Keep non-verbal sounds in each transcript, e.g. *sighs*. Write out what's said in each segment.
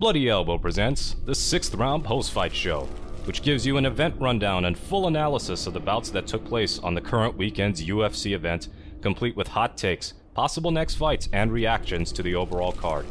Bloody Elbow presents the sixth round post fight show, which gives you an event rundown and full analysis of the bouts that took place on the current weekend's UFC event, complete with hot takes, possible next fights, and reactions to the overall card.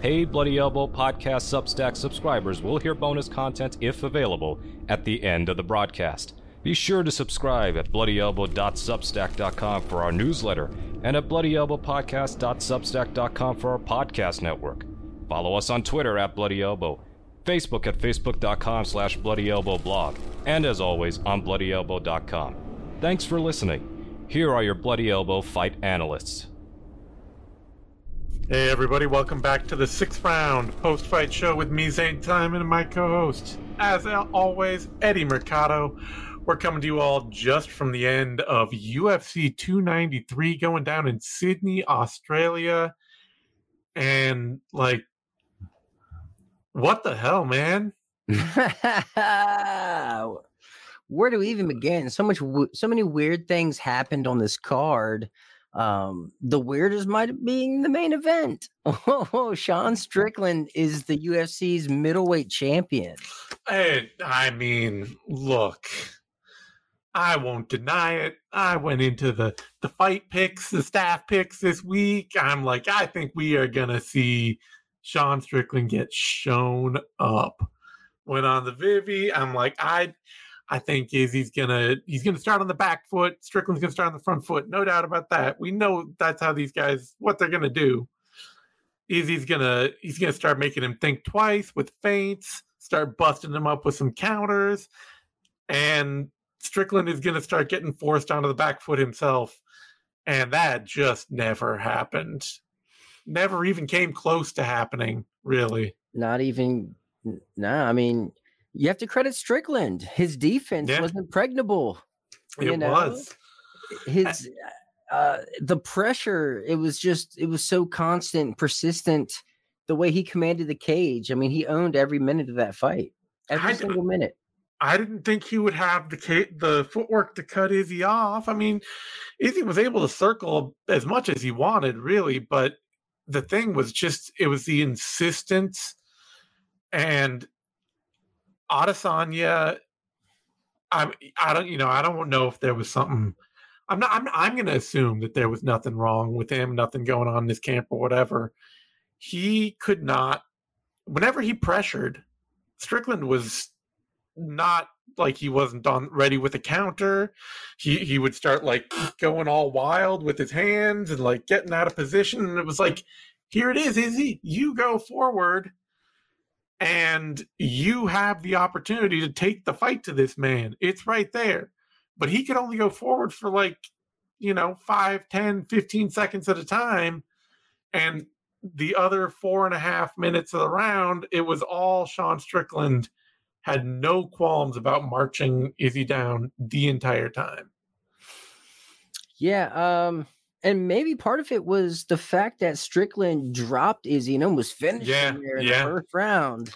Paid Bloody Elbow podcast Substack subscribers will hear bonus content if available at the end of the broadcast. Be sure to subscribe at bloodyelbow.substack.com for our newsletter and at bloodyelbowpodcast.substack.com for our podcast network. Follow us on Twitter at Bloody Elbow, Facebook at facebook.com slash bloodyelbowblog, and as always on bloodyelbow.com. Thanks for listening. Here are your Bloody Elbow fight analysts. Hey everybody, welcome back to the sixth round post-fight show with me, Zane Time, and my co-host, as always, Eddie Mercado. We're coming to you all just from the end of UFC 293 going down in Sydney, Australia. And like what the hell, man? *laughs* Where do we even begin? So much so many weird things happened on this card. Um, the weirdest might have been the main event. *laughs* Oh, Sean Strickland is the UFC's middleweight champion. Hey, I mean, look, I won't deny it. I went into the the fight picks, the staff picks this week. I'm like, I think we are gonna see Sean Strickland get shown up. Went on the Vivi. I'm like, I I think is he's gonna he's gonna start on the back foot. Strickland's gonna start on the front foot. No doubt about that. We know that's how these guys what they're gonna do. He's gonna he's gonna start making him think twice with feints, start busting him up with some counters, and Strickland is to start getting forced onto the back foot himself. And that just never happened. Never even came close to happening, really. Not even, no, nah, I mean, you have to credit Strickland. His defense yeah. was impregnable. It know? was. His, uh, the pressure, it was just, it was so constant, and persistent. The way he commanded the cage. I mean, he owned every minute of that fight, every I single minute. I didn't think he would have the the footwork to cut Izzy off. I mean, Izzy was able to circle as much as he wanted, really, but the thing was just it was the insistence and Adesanya. I I don't you know I don't know if there was something. I'm not. I'm. I'm going to assume that there was nothing wrong with him, nothing going on in this camp or whatever. He could not. Whenever he pressured, Strickland was not like he wasn't on ready with a counter. He he would start like going all wild with his hands and like getting out of position. And it was like, here it is, Izzy. You go forward and you have the opportunity to take the fight to this man. It's right there. But he could only go forward for like, you know, 5, 10, 15 seconds at a time. And the other four and a half minutes of the round, it was all Sean Strickland – had no qualms about marching Izzy down the entire time. Yeah, um, and maybe part of it was the fact that Strickland dropped Izzy and almost finished yeah, him there in yeah. the first round.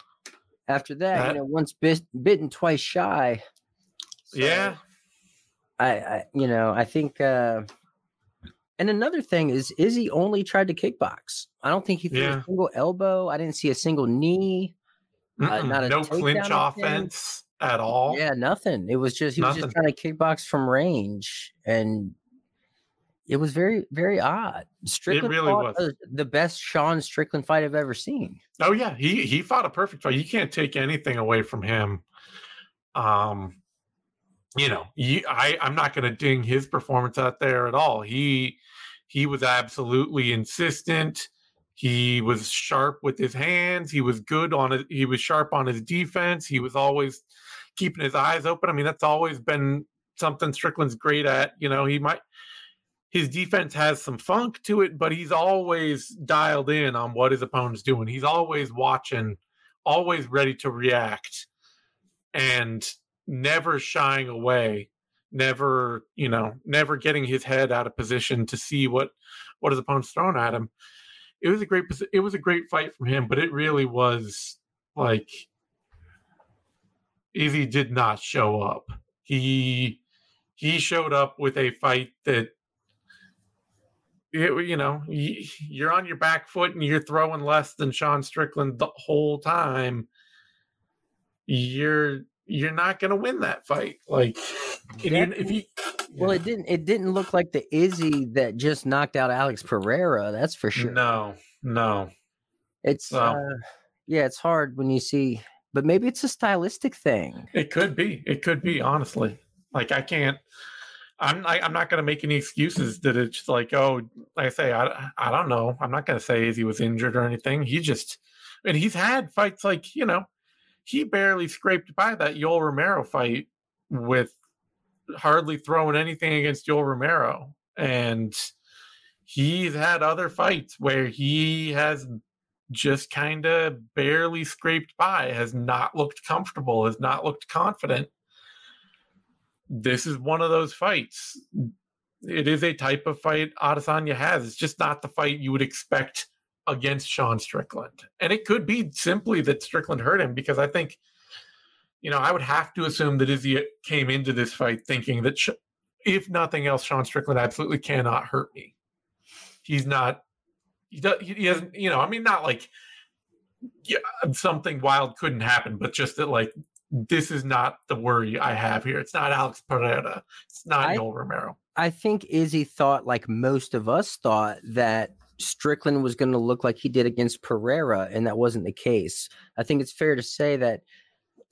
After that, that you know, once bit, bitten, twice shy. So yeah, I, I, you know, I think. uh and another thing is, Izzy only tried to kickbox. I don't think he threw yeah. a single elbow. I didn't see a single knee. Uh, not a no clinch offense at all. Yeah, nothing. It was just he nothing. was just trying to kickbox from range, and it was very very odd. Strickland it really was the best Sean Strickland fight I've ever seen. Oh yeah, he he fought a perfect fight. You can't take anything away from him. Um, you know, you, I I'm not going to ding his performance out there at all. He he was absolutely insistent. He was sharp with his hands. He was good on it. He was sharp on his defense. He was always keeping his eyes open. I mean, that's always been something Strickland's great at. You know, he might his defense has some funk to it, but he's always dialed in on what his opponent's doing. He's always watching, always ready to react, and never shying away, never, you know, never getting his head out of position to see what what his opponent's throwing at him it was a great it was a great fight from him, but it really was like Izzy did not show up. He he showed up with a fight that it, you know, you're on your back foot and you're throwing less than Sean Strickland the whole time. You're you're not going to win that fight. Like, if you, well, it didn't. It didn't look like the Izzy that just knocked out Alex Pereira. That's for sure. No, no. It's uh, yeah, it's hard when you see, but maybe it's a stylistic thing. It could be. It could be. Honestly, like I can't. I'm I, am i am not going to make any excuses that it's like oh like I say I I don't know I'm not going to say Izzy was injured or anything he just and he's had fights like you know he barely scraped by that Yoel Romero fight with hardly throwing anything against Yoel Romero and he's had other fights where he has just kind of barely scraped by has not looked comfortable has not looked confident this is one of those fights. It is a type of fight Adesanya has. It's just not the fight you would expect against Sean Strickland. And it could be simply that Strickland hurt him because I think, you know, I would have to assume that Izzy came into this fight thinking that sh- if nothing else, Sean Strickland absolutely cannot hurt me. He's not, he, does, he hasn't, you know, I mean, not like yeah, something wild couldn't happen, but just that like this is not the worry I have here. It's not Alex Pereira. It's not Yoel Romero. I think Izzy thought, like most of us thought, that Strickland was going to look like he did against Pereira, and that wasn't the case. I think it's fair to say that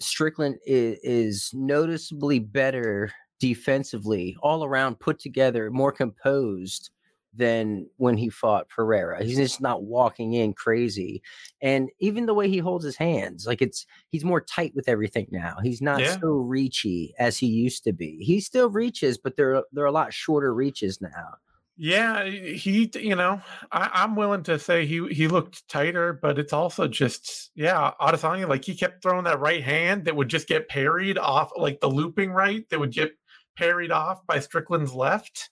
Strickland is, is noticeably better defensively, all around, put together, more composed than when he fought Pereira. He's just not walking in crazy. And even the way he holds his hands, like it's he's more tight with everything now. He's not yeah. so reachy as he used to be. He still reaches, but they're they're a lot shorter reaches now. Yeah, he you know, I, am willing to say he he looked tighter, but it's also just yeah, Adesanya, like he kept throwing that right hand that would just get parried off like the looping right that would get parried off by Strickland's left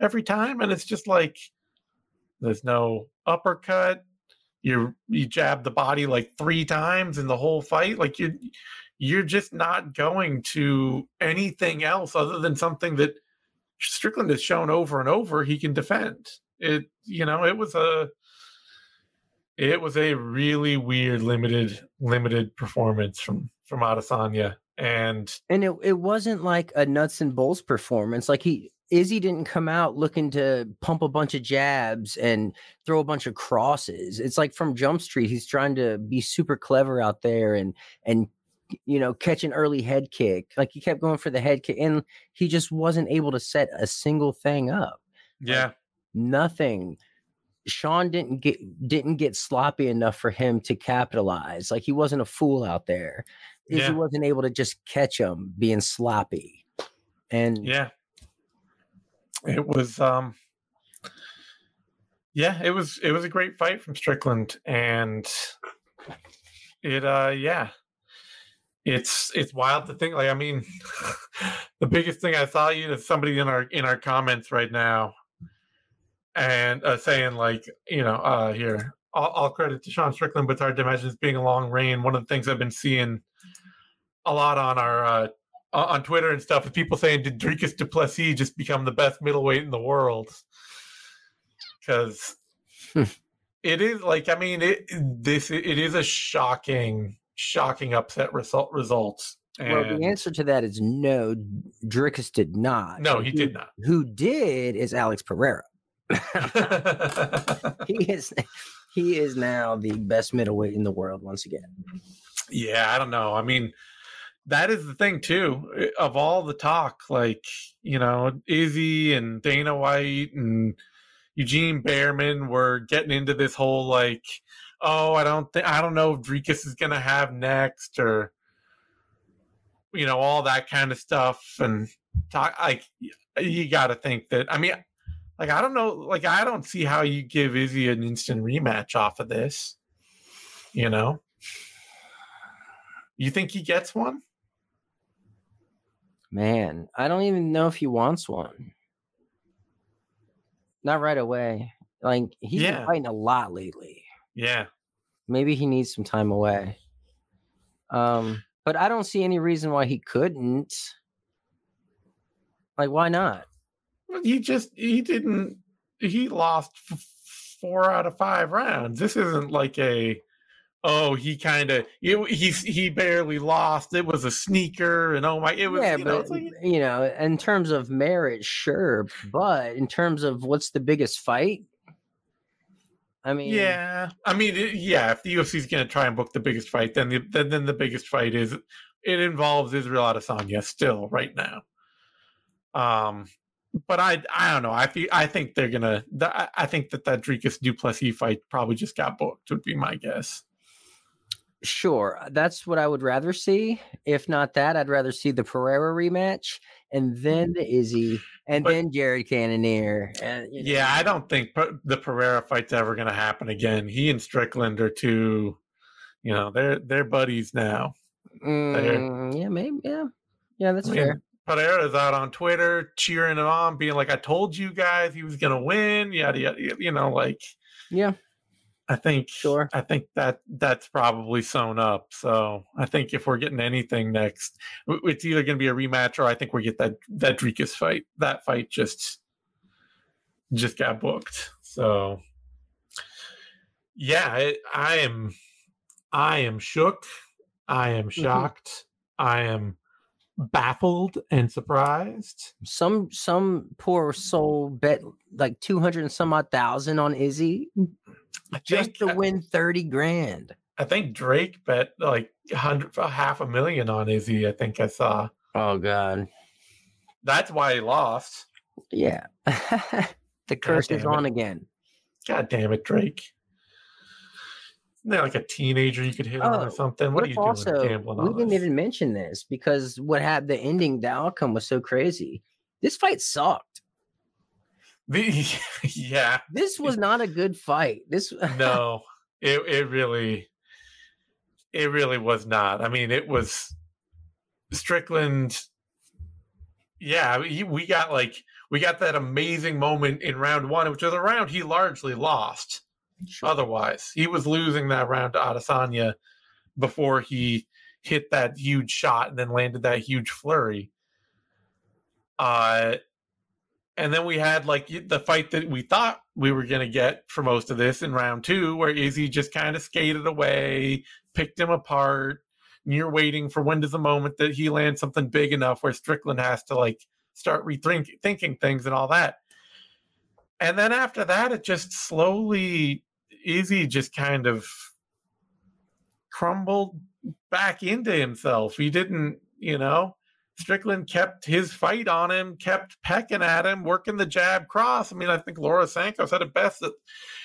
every time, and it's just like there's no uppercut. You you jab the body like three times in the whole fight. Like you're you're just not going to anything else other than something that Strickland has shown over and over he can defend. It you know it was a it was a really weird limited limited performance from from Adesanya and and it, it wasn't like a nuts and bolts performance like he Izzy didn't come out looking to pump a bunch of jabs and throw a bunch of crosses. It's like from Jump Street, he's trying to be super clever out there and and you know catch an early head kick. Like he kept going for the head kick, and he just wasn't able to set a single thing up. Yeah, like, nothing. Sean didn't get didn't get sloppy enough for him to capitalize. Like he wasn't a fool out there. Izzy yeah. wasn't able to just catch him being sloppy. And yeah, it was um yeah it was it was a great fight from strickland and it uh yeah it's it's wild to think like i mean *laughs* the biggest thing i saw you is somebody in our in our comments right now and uh, saying like you know uh here all, all credit to sean strickland but it's hard to imagine this being a long reign one of the things i've been seeing a lot on our uh on Twitter and stuff with people saying, "Did Dricus Du Plessis just become the best middleweight in the world?" Because hmm. it is like, I mean, it this it is a shocking, shocking upset result results. And well, the answer to that is no. Dricus did not. No, he who, did not. Who did is Alex Pereira. *laughs* he is he is now the best middleweight in the world once again. Yeah, I don't know. I mean, that is the thing too eh, of all the talk like you know izzy and dana white and eugene bareman were getting into this whole like oh i don't think i don't know if Dricus is gonna have next or you know all that kind of stuff and talk like you gotta think that i mean like i don't know like i don't see how you give izzy an instant rematch off of this you know you think he gets one Man, I don't even know if he wants one. Not right away. Like he's yeah. been fighting a lot lately. Yeah. Maybe he needs some time away. Um, but I don't see any reason why he couldn't. Like, why not? He just he didn't he lost f- four out of five rounds. This isn't like a oh he kind of he he barely lost. It was a sneaker, and oh my, it was yeah, you but it's like, you know, in terms of merit, sure, but in terms of what's the biggest fight, I mean, yeah. I mean, yeah. If the UFC is going to try and book the biggest fight, then the then, then the biggest fight is it involves Israel Adesanya still right now. Um, but I I don't know. I feel I think they're gonna. I I think that that Dricus Du Plessis fight probably just got booked. Would be my guess. Sure, that's what I would rather see. If not that, I'd rather see the Pereira rematch and then the Izzy and But- then Jared Cannonier. And, you know, Yeah, I don't think the Pereira fight's ever going to happen again. He and Strickland are two, you know, they're they're buddies now. mm, yeah, maybe, yeah, yeah, that's I mean, fair. Pereira's out on Twitter cheering him on, being like, "I told you guys he was going to win." Yada. yada, You know, like Yeah, I think Sure. I think that that's probably sewn up. So I think if we're getting anything next, it's either going to be a rematch or I think we get that that Dricus fight. That fight just just got booked. So yeah, I, I am I am shook. I am mm-hmm. shocked. I am baffled and surprised. some some poor soul bet like two hundred and some odd thousand on Izzy mm. I just think, to win thirty grand. I think Drake bet like a hundred half a million on Izzy. I think I saw. Oh God, That's why he lost. yeah. *laughs* the curse is on again. God damn it, Drake. Isn't like a teenager you could hit on Oh, or something? What are you doing also, gambling we on didn't this? even mention this because what had the ending, the outcome was so crazy. This fight sucked. The, *laughs* yeah, This was *laughs* not a good fight. This *laughs* no, it it really, it really was not. I mean, it was Strickland. Yeah, we got like we got that amazing moment in round one, which was a round he largely lost. Sure. Otherwise, he was losing that round to Adesanya before he hit that huge shot and then landed that huge flurry. Uh, and then we had like the fight that we thought we were going to get for most of this in round two, where Izzy just kind of skated away, picked him apart. And you're waiting for when does the moment that he lands something big enough where Strickland has to like start rethinking things and all that. And then after that, it just slowly, Izzy just kind of crumbled back into himself. He didn't, you know, Strickland kept his fight on him, kept pecking at him, working the jab cross. I mean, I think Laura Sanko said it best that,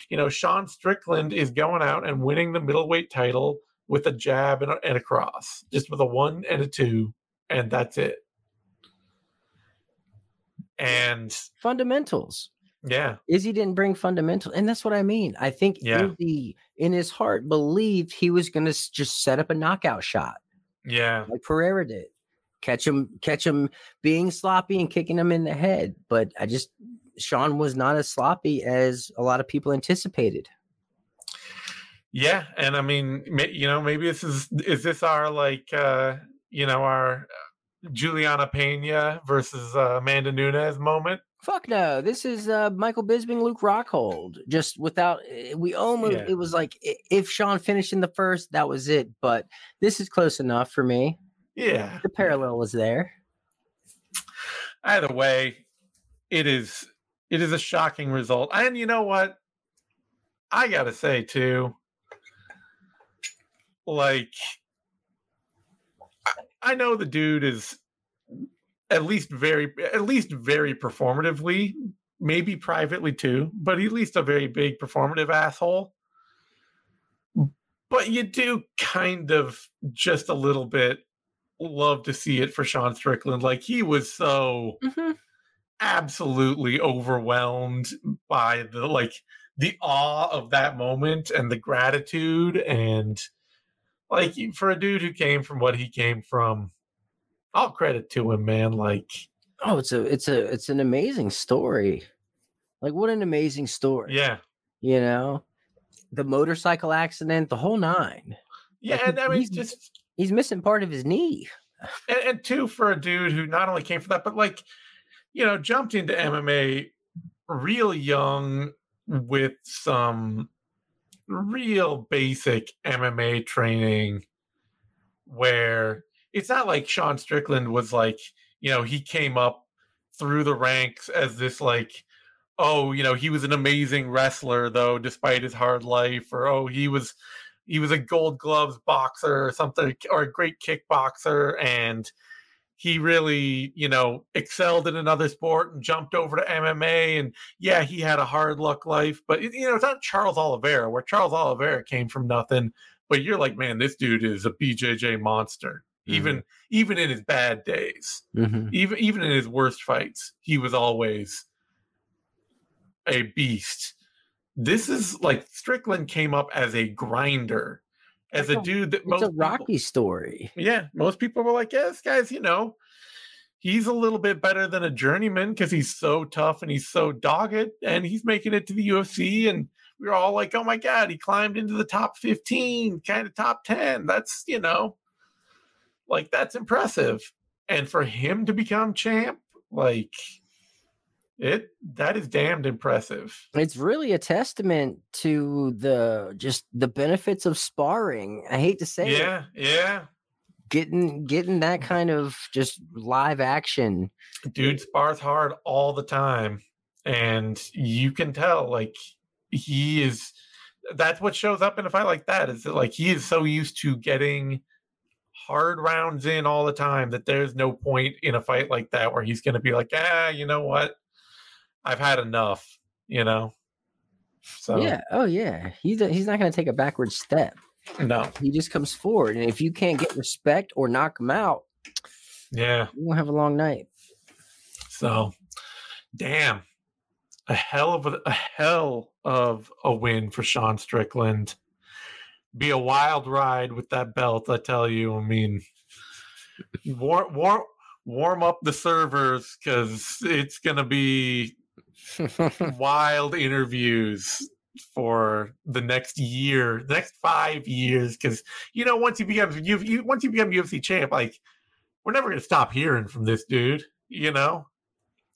you know, Sean Strickland is going out and winning the middleweight title with a jab and a, and a cross, just with a one and a two, and that's it. And fundamentals. Yeah, Izzy didn't bring fundamental, and that's what I mean. I think Yeah. Izzy, in his heart, believed he was going to just set up a knockout shot yeah, like Pereira did, catch him, catch him being sloppy and kicking him in the head. But I just Sean was not as sloppy as a lot of people anticipated. yeah. And I mean, you know, maybe this is is this our like, uh, you know, our uh, Julianna Pena versus uh, Amanda Nunes moment? Fuck no. This is uh, Michael Bisping, Luke Rockhold. Just without, eh, we almost, Yeah. it was like if Sean finished in the first, that was it. But this is close enough for me. Yeah. The parallel was there. Either way, it is it is a shocking result. And you know what? I gotta say too, like I know the dude is at least very at least very performatively, maybe privately too, but at least a very big performative asshole. But you do kind of just a little bit love to see it for Sean Strickland. Like he was so mm-hmm. absolutely overwhelmed by the like the awe of that moment and the gratitude and like for a dude who came from what he came from all credit to him man like Oh, it's a it's a it's an amazing story. Like what an amazing story. yeah You know? The motorcycle accident, the whole nine. yeah Like, and i mean he's- just He's missing part of his knee. *laughs* and, and two for a dude who not only came for that but like you know jumped into mma real young with some real basic MMA training where it's not like Sean Strickland was like, you know, he came up through the ranks as this like oh, you know, he was an amazing wrestler though despite his hard life or oh, he was he was a gold gloves boxer or something or a great kickboxer and he really, you know, excelled in another sport and jumped over to MMA. And yeah, he had a hard luck life, but you know, it's not Charles Oliveira, where Charles Oliveira came from nothing. But you're like, man, this dude is a BJJ monster. Mm-hmm. Even even in his bad days, mm-hmm. even even in his worst fights, he was always a beast. This is like Strickland came up as a grinder as a, a, dude that most it's a Rocky people, story. Yeah, most people were like, "Yes, guys, you know, he's a little bit better than a journeyman because he's so tough and he's so dogged, and he's making it to the UFC." And we were all like, "Oh my god, he climbed into the top fifteen, kind of top ten. That's you know, like that's impressive." And for him to become champ, like it that is damned impressive. It's really a testament to the just the benefits of sparring. I hate to say yeah, it. Yeah, yeah. Getting getting that kind of just live action. Dude spars hard all the time. And you can tell like he is that's what shows up in a fight like that is that like he is so used to getting hard rounds in all the time that there's no point in a fight like that where he's going to be like ah you know what I've had enough, you know. So yeah, oh yeah, he's he's not going to take a backward step. No, he just comes forward, and if you can't get respect or knock him out, yeah, you won't have a long night. So, damn, a hell of a, a hell of a win for Sean Strickland. Be a wild ride with that belt, I tell you. I mean, warm warm warm up the servers because it's gonna be *laughs* wild interviews for the next year, the next five years. Because you know, once you become you, you once you become UFC champ, like we're never gonna stop hearing from this dude. You know.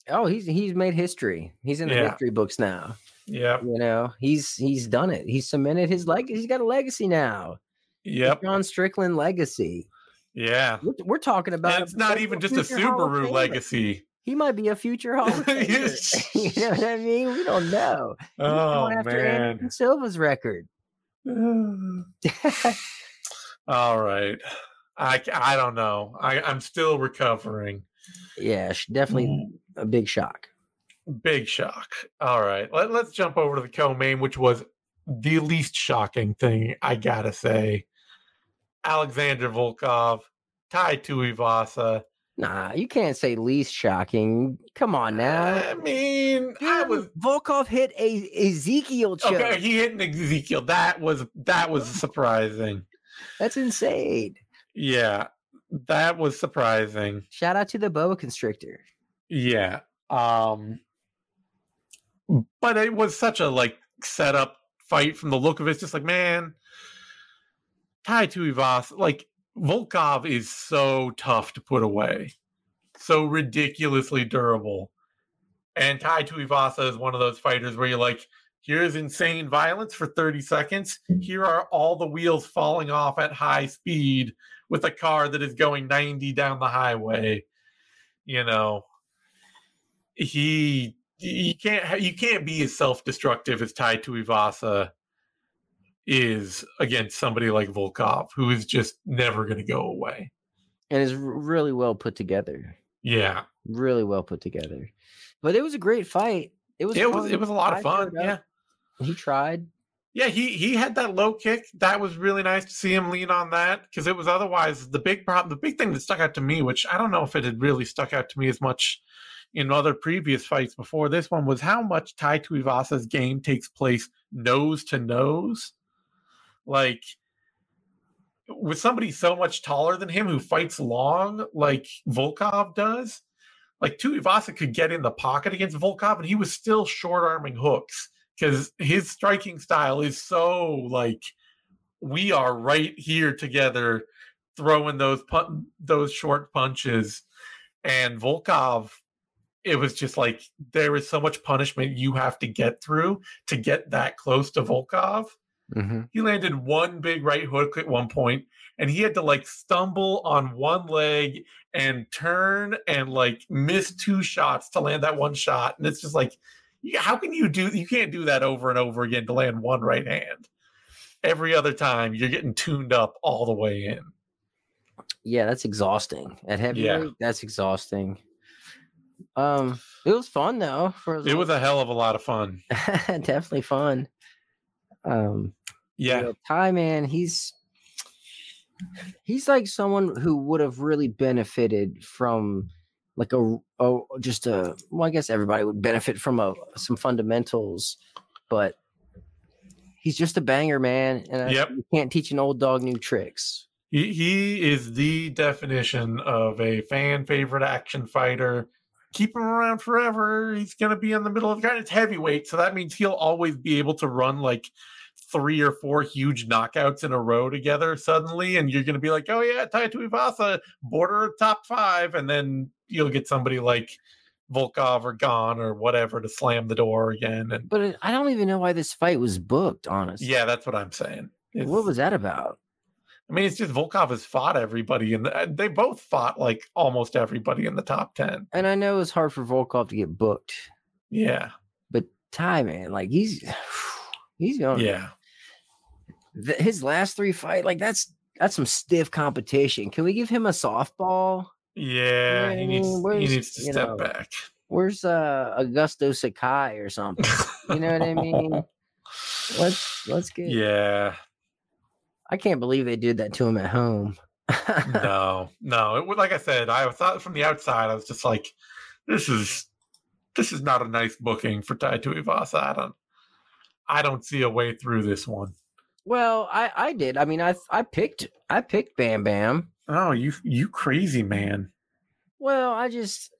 Oh, he's he's made history. He's in the yeah. history books now. Yeah. You know, he's he's done it. He's cemented his legacy. He's got a legacy now. Yep. John Strickland legacy. Yeah. We're, we're talking about and it's not even just a Subaru legacy he might be a future *laughs* Hall of Famer. *laughs* you know what I mean? We don't know. He's oh man, Silva's record. *sighs* All right, I I don't know. I I'm still recovering. Yeah, definitely mm. a big shock. Big shock. All right, Let, let's jump over to the co-main, which was the least shocking thing I gotta say. Alexander Volkov, Tai Tuivasa Nah, you can't say least shocking. Come on now. I mean, Dude, I was Volkov hit a Ezekiel choke. Okay, he hit an Ezekiel. That was that was surprising. That's insane. Yeah, that was surprising. Shout out to the boa constrictor. Yeah. Um but it was such a like setup fight from the look of it. It's just like, man, Tai Tuivasa, like Volkov is so tough to put away, so ridiculously durable. And Tai Tuivasa is one of those fighters where you're like, here's insane violence for 30 seconds. Here are all the wheels falling off at high speed with a car that is going 90 down the highway. You know, he you can't you can't be as self-destructive as Tai Tuivasa is against somebody like Volkov, who is just never going to go away. And is really well put together. Yeah, really well put together. But it was a great fight. It was. It fun. was. It was a lot of fun. Yeah, he tried. Yeah, he he had that low kick. That was really nice to see him lean on that because it was otherwise the big problem. The big thing that stuck out to me, which I don't know if it had really stuck out to me as much in other previous fights before this one, was how much Tai Tuivasa's game takes place nose to nose. Like with somebody so much taller than him who fights long like Volkov does, like Tuivasa could get in the pocket against Volkov and he was still short arming hooks because his striking style is so like we are right here together throwing those pun- those short punches. And Volkov it was just like there is so much punishment you have to get through to get that close to Volkov. Mm-hmm. He landed one big right hook at one point, and he had to like stumble on one leg and turn and like miss two shots to land that one shot. And it's just like, how can you do? You can't do that over and over again to land one right hand. Every other time, you're getting tuned up all the way in. Yeah, that's exhausting. At heavyweight, Yeah. that's exhausting. Um, it was fun though. For It was a hell of a lot of fun. *laughs* definitely fun. Um, Yeah, you know, Tai man, he's he's like someone who would have really benefited from like a oh just a well, I guess everybody would benefit from a some fundamentals, but he's just a banger, man. And I- Yep. you can't teach an old dog new tricks. He, he is the definition of a fan favorite action fighter. Keep him around forever. He's going to be in the middle of the guy. It's heavyweight, so that means he'll always be able to run like three or four huge knockouts in a row together suddenly, and you're going to be like, "Oh yeah, Tai Tuivasa, border of top five, and then you'll get somebody like Volkov or Gane or whatever to slam the door again. And But I don't even know why this fight was booked. Honestly, yeah, that's what I'm saying. It's- what was that about? I mean, it's just Volkov has fought everybody, and the, they both fought like almost everybody in the top ten. And I know it's hard for Volkov to get booked, Yeah, but Tai man, like he's *sighs* he's going. yeah, th- his last three fight, like that's that's some stiff competition. Can we give him a softball? yeah. I He needs he needs to step know, back. Where's uh Augusto Sakai or something? You know what I mean? *laughs* Let's let's get. yeah, I can't believe they did that to him at home. no, no. It like I said. I thought uh, from the outside, I was just like, this is this is not a nice booking for Tai Tuivasa. I don't, I don't see a way through this one. well, I I did. I mean, I I picked I picked Bam Bam. Oh, you you crazy man. Well, I just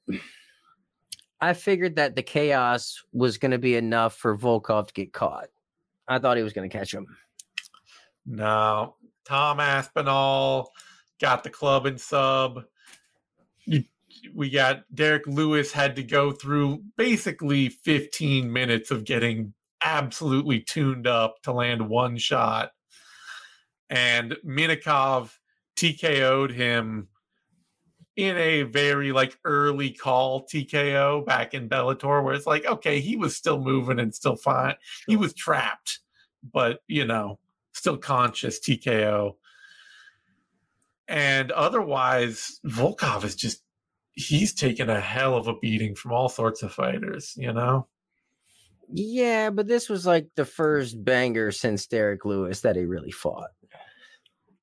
I figured that the chaos was going to be enough for Volkov to get caught. I thought he was going to catch him. No, Tom Aspinall got the club and sub. You, we got Derrick Lewis had to go through basically 15 minutes of getting absolutely tuned up to land one shot. And Minakov TKO'd him in a very like early call TKO back in Bellator, where it's like, okay, he was still moving and still fine. He was trapped, but you know, still conscious TKO. And otherwise, Volkov is just he's taken a hell of a beating from all sorts of fighters, you know? Yeah, but this was like the first banger since Derrick Lewis that he really fought.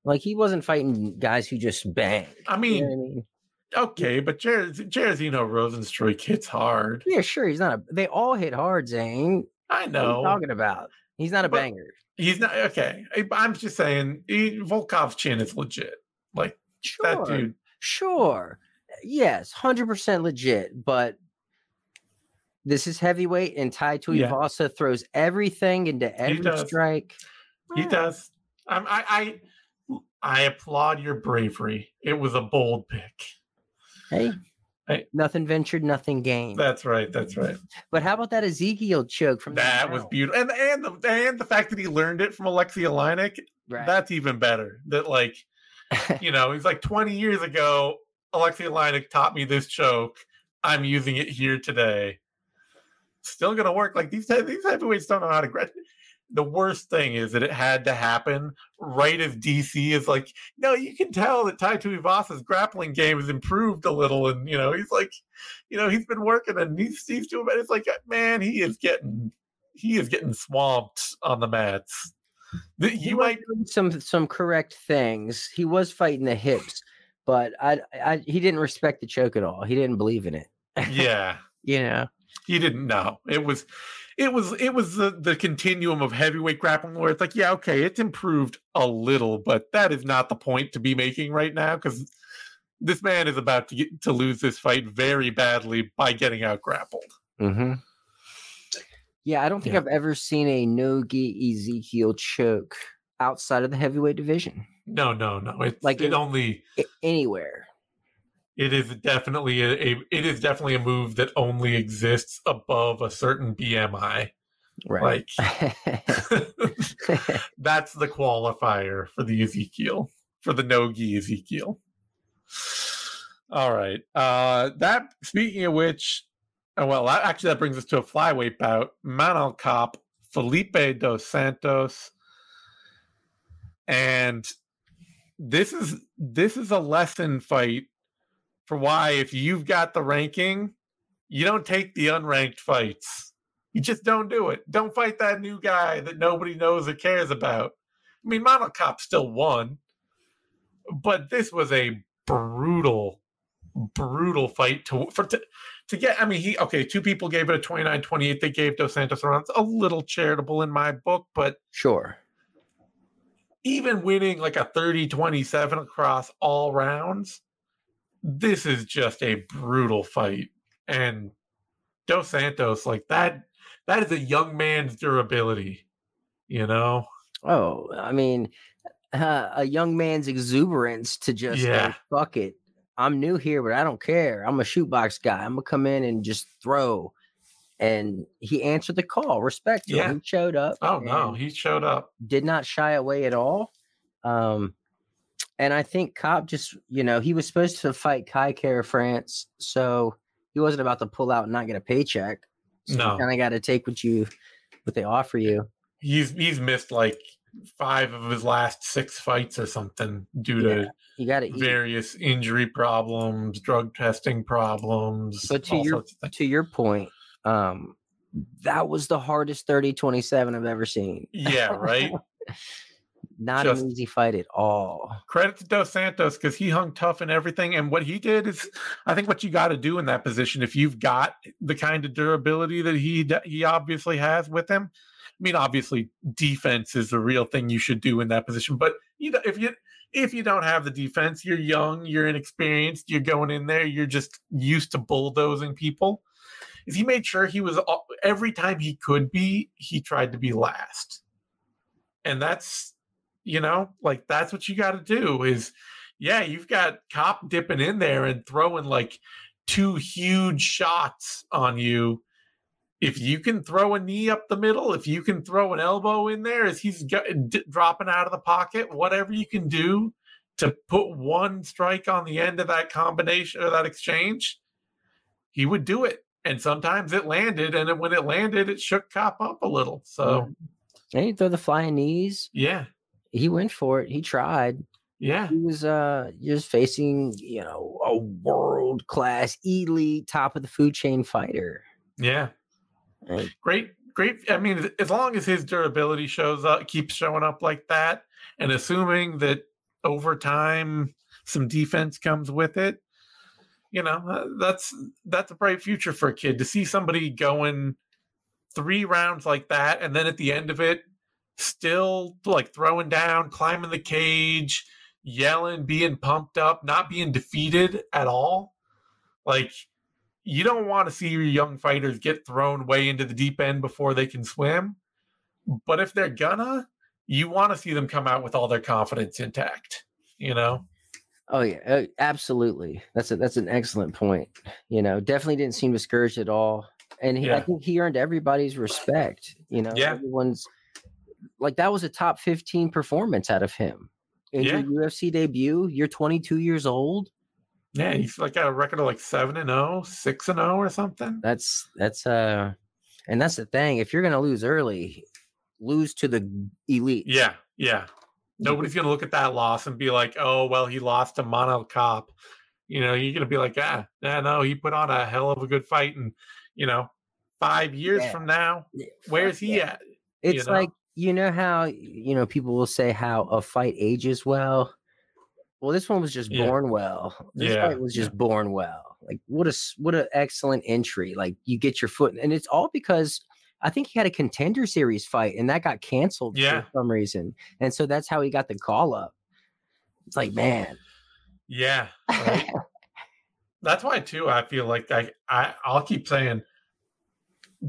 Like he wasn't fighting guys who just bang. I You mean, know I mean? okay, but Jer- Jairzinho Rozenstruik hits hard. Yeah, sure. He's not a. They all hit hard, Zane. I What are you know. talking about? He's not a But- banger. He's not okay. I'm just saying he, Volkov's chin is legit. Like Sure, that dude. sure. Yes, hundred percent legit. But this is heavyweight, and Tai Yeah. Tuivasa throws everything into every does. strike. He Yeah. does. Um, I, I I applaud your bravery. It was a bold pick. Hey, Nothing ventured, nothing gained. That's right. That's right. but how about that Ezekiel choke from That was beautiful, and and the and the fact that he learned it from Alexei Oleinik, Right. that's even better. That like, *laughs* you know, he's like twenty years ago. Alexei Oleinik taught me this choke. I'm using it here today. Still gonna work. Like these these heavyweights don't know how to. *laughs* The worst thing is that it had to happen right as DC is like, no, you can tell that Tai Tuivasa's grappling game has improved a little, and you know he's like, you know, he's been working and he's he's doing. But it's like, uh, man, he is getting he is getting swamped on the mats. The- he You might doing some some correct things. He was fighting the hips, but I, I he didn't respect the choke at all. He didn't believe in it. yeah. *laughs* You know. He didn't know. It was it was it was the, the continuum of heavyweight grappling where it's like, yeah, okay, it's improved a little, but that is not the point to be making right now because this man is about to get to lose this fight very badly by getting out grappled. Mm-hmm. Yeah, I don't think Yeah. I've ever seen a no-gi Ezekiel choke outside of the heavyweight division No, no, no. It's Like like it only I- anywhere. It is definitely a, a it is definitely a move that only exists above a certain BMI. Right. Like *laughs* *laughs* that's the qualifier for the Ezekiel for the Nogi Ezekiel. All right. Uh that speaking of which, oh, well, that, actually that brings us to a flyweight bout. Manel Kape, Felipe dos Santos, and this is this is a lesson fight for why if you've got the ranking, you don't take the unranked fights. You just don't do it. Don't fight that new guy that nobody knows or cares about. I mean, Manel Kape still won, but this was a brutal, brutal fight to for to, to get. I mean, he okay. Two people gave it a 29-28. They gave Dos Santos around. It's a little charitable in my book, but sure. Even winning like a 30-27 across all rounds, this is just a brutal fight. And Dos Santos, like that, that is a young man's durability, you know? Oh, I mean, uh, a young man's exuberance to just yeah. Like, fuck it. I'm new here, but I don't care. I'm a shootbox guy. I'm gonna come in and just throw. And he answered the call. Respect yeah. him. He showed up. Oh no, he showed up. Did not shy away at all. Um, and I think Kape just, you know, he was supposed to fight Kai Kara-France, so he wasn't about to pull out and not get a paycheck. So no, kind of got to take what you, what they offer you. He's he's missed like five of his last six fights or something due yeah, to you got various injury problems, drug testing problems. But to your to your point, um, that was the hardest 30 27 I've ever seen. Yeah, right. *laughs* Not Just an easy fight at all. Credit to Dos Santos because he hung tough and everything. And what he did is, I think, what you got to do in that position, if you've got the kind of durability that he he obviously has with him. I mean, obviously, defense is the real thing you should do in that position. But you know, if you if you don't have the defense, you're young, you're inexperienced, you're going in there, you're just used to bulldozing people. If he made sure he was every time he could be, he tried to be last, and that's you know, like that's what you got to do is, yeah, you've got Kape dipping in there and throwing like two huge shots on you. If you can throw a knee up the middle, if you can throw an elbow in there as he's d- dropping out of the pocket, whatever you can do to put one strike on the end of that combination or that exchange, he would do it. And sometimes it landed, and when it landed, it shook Kape up a little. So, and he throw the flying knees. Yeah, he went for it. He tried. Yeah. He was uh just facing, you know, a world class elite top of the food chain fighter. Yeah. great, great. I mean, as long as his durability shows up, keeps showing up like that, and assuming that over time some defense comes with it, you know, uh, that's that's a bright future for a kid to see somebody going three rounds like that, and then at the end of it, still like throwing down, climbing the cage, yelling, being pumped up, not being defeated at all. Like you don't want to see your young fighters get thrown way into the deep end before they can swim. But if they're gonna, you want to see them come out with all their confidence intact, you know? Oh yeah, uh, absolutely. That's a, that's an excellent point. You know, definitely didn't seem discouraged at all, and he, yeah. I think he earned everybody's respect. You know, yeah. everyone's like that was a top 15 performance out of him in yeah. your UFC debut. You're 22 years old. Yeah, he's like got a record of like seven and 0, 6 and 0 or something. That's that's uh and that's the thing. If you're gonna lose early, lose to the elite. Yeah, yeah. Nobody's gonna look at that loss and be like, oh well, he lost to Manel Kape. You know, you're gonna be like, ah, yeah, no, he put on a hell of a good fight, and you know, five years yeah. from now, where's he at? It's you know? like you know how you know people will say how a fight ages well. Well, this one was just yeah. born well. This yeah. fight was just yeah. born well. Like what a what an excellent entry. Like you get your foot, and it's all because I think he had a contender series fight, and that got canceled yeah. for some reason, and so that's how he got the call up. It's like man, yeah. Right? *laughs* that's why too. I feel like I, I I'll keep saying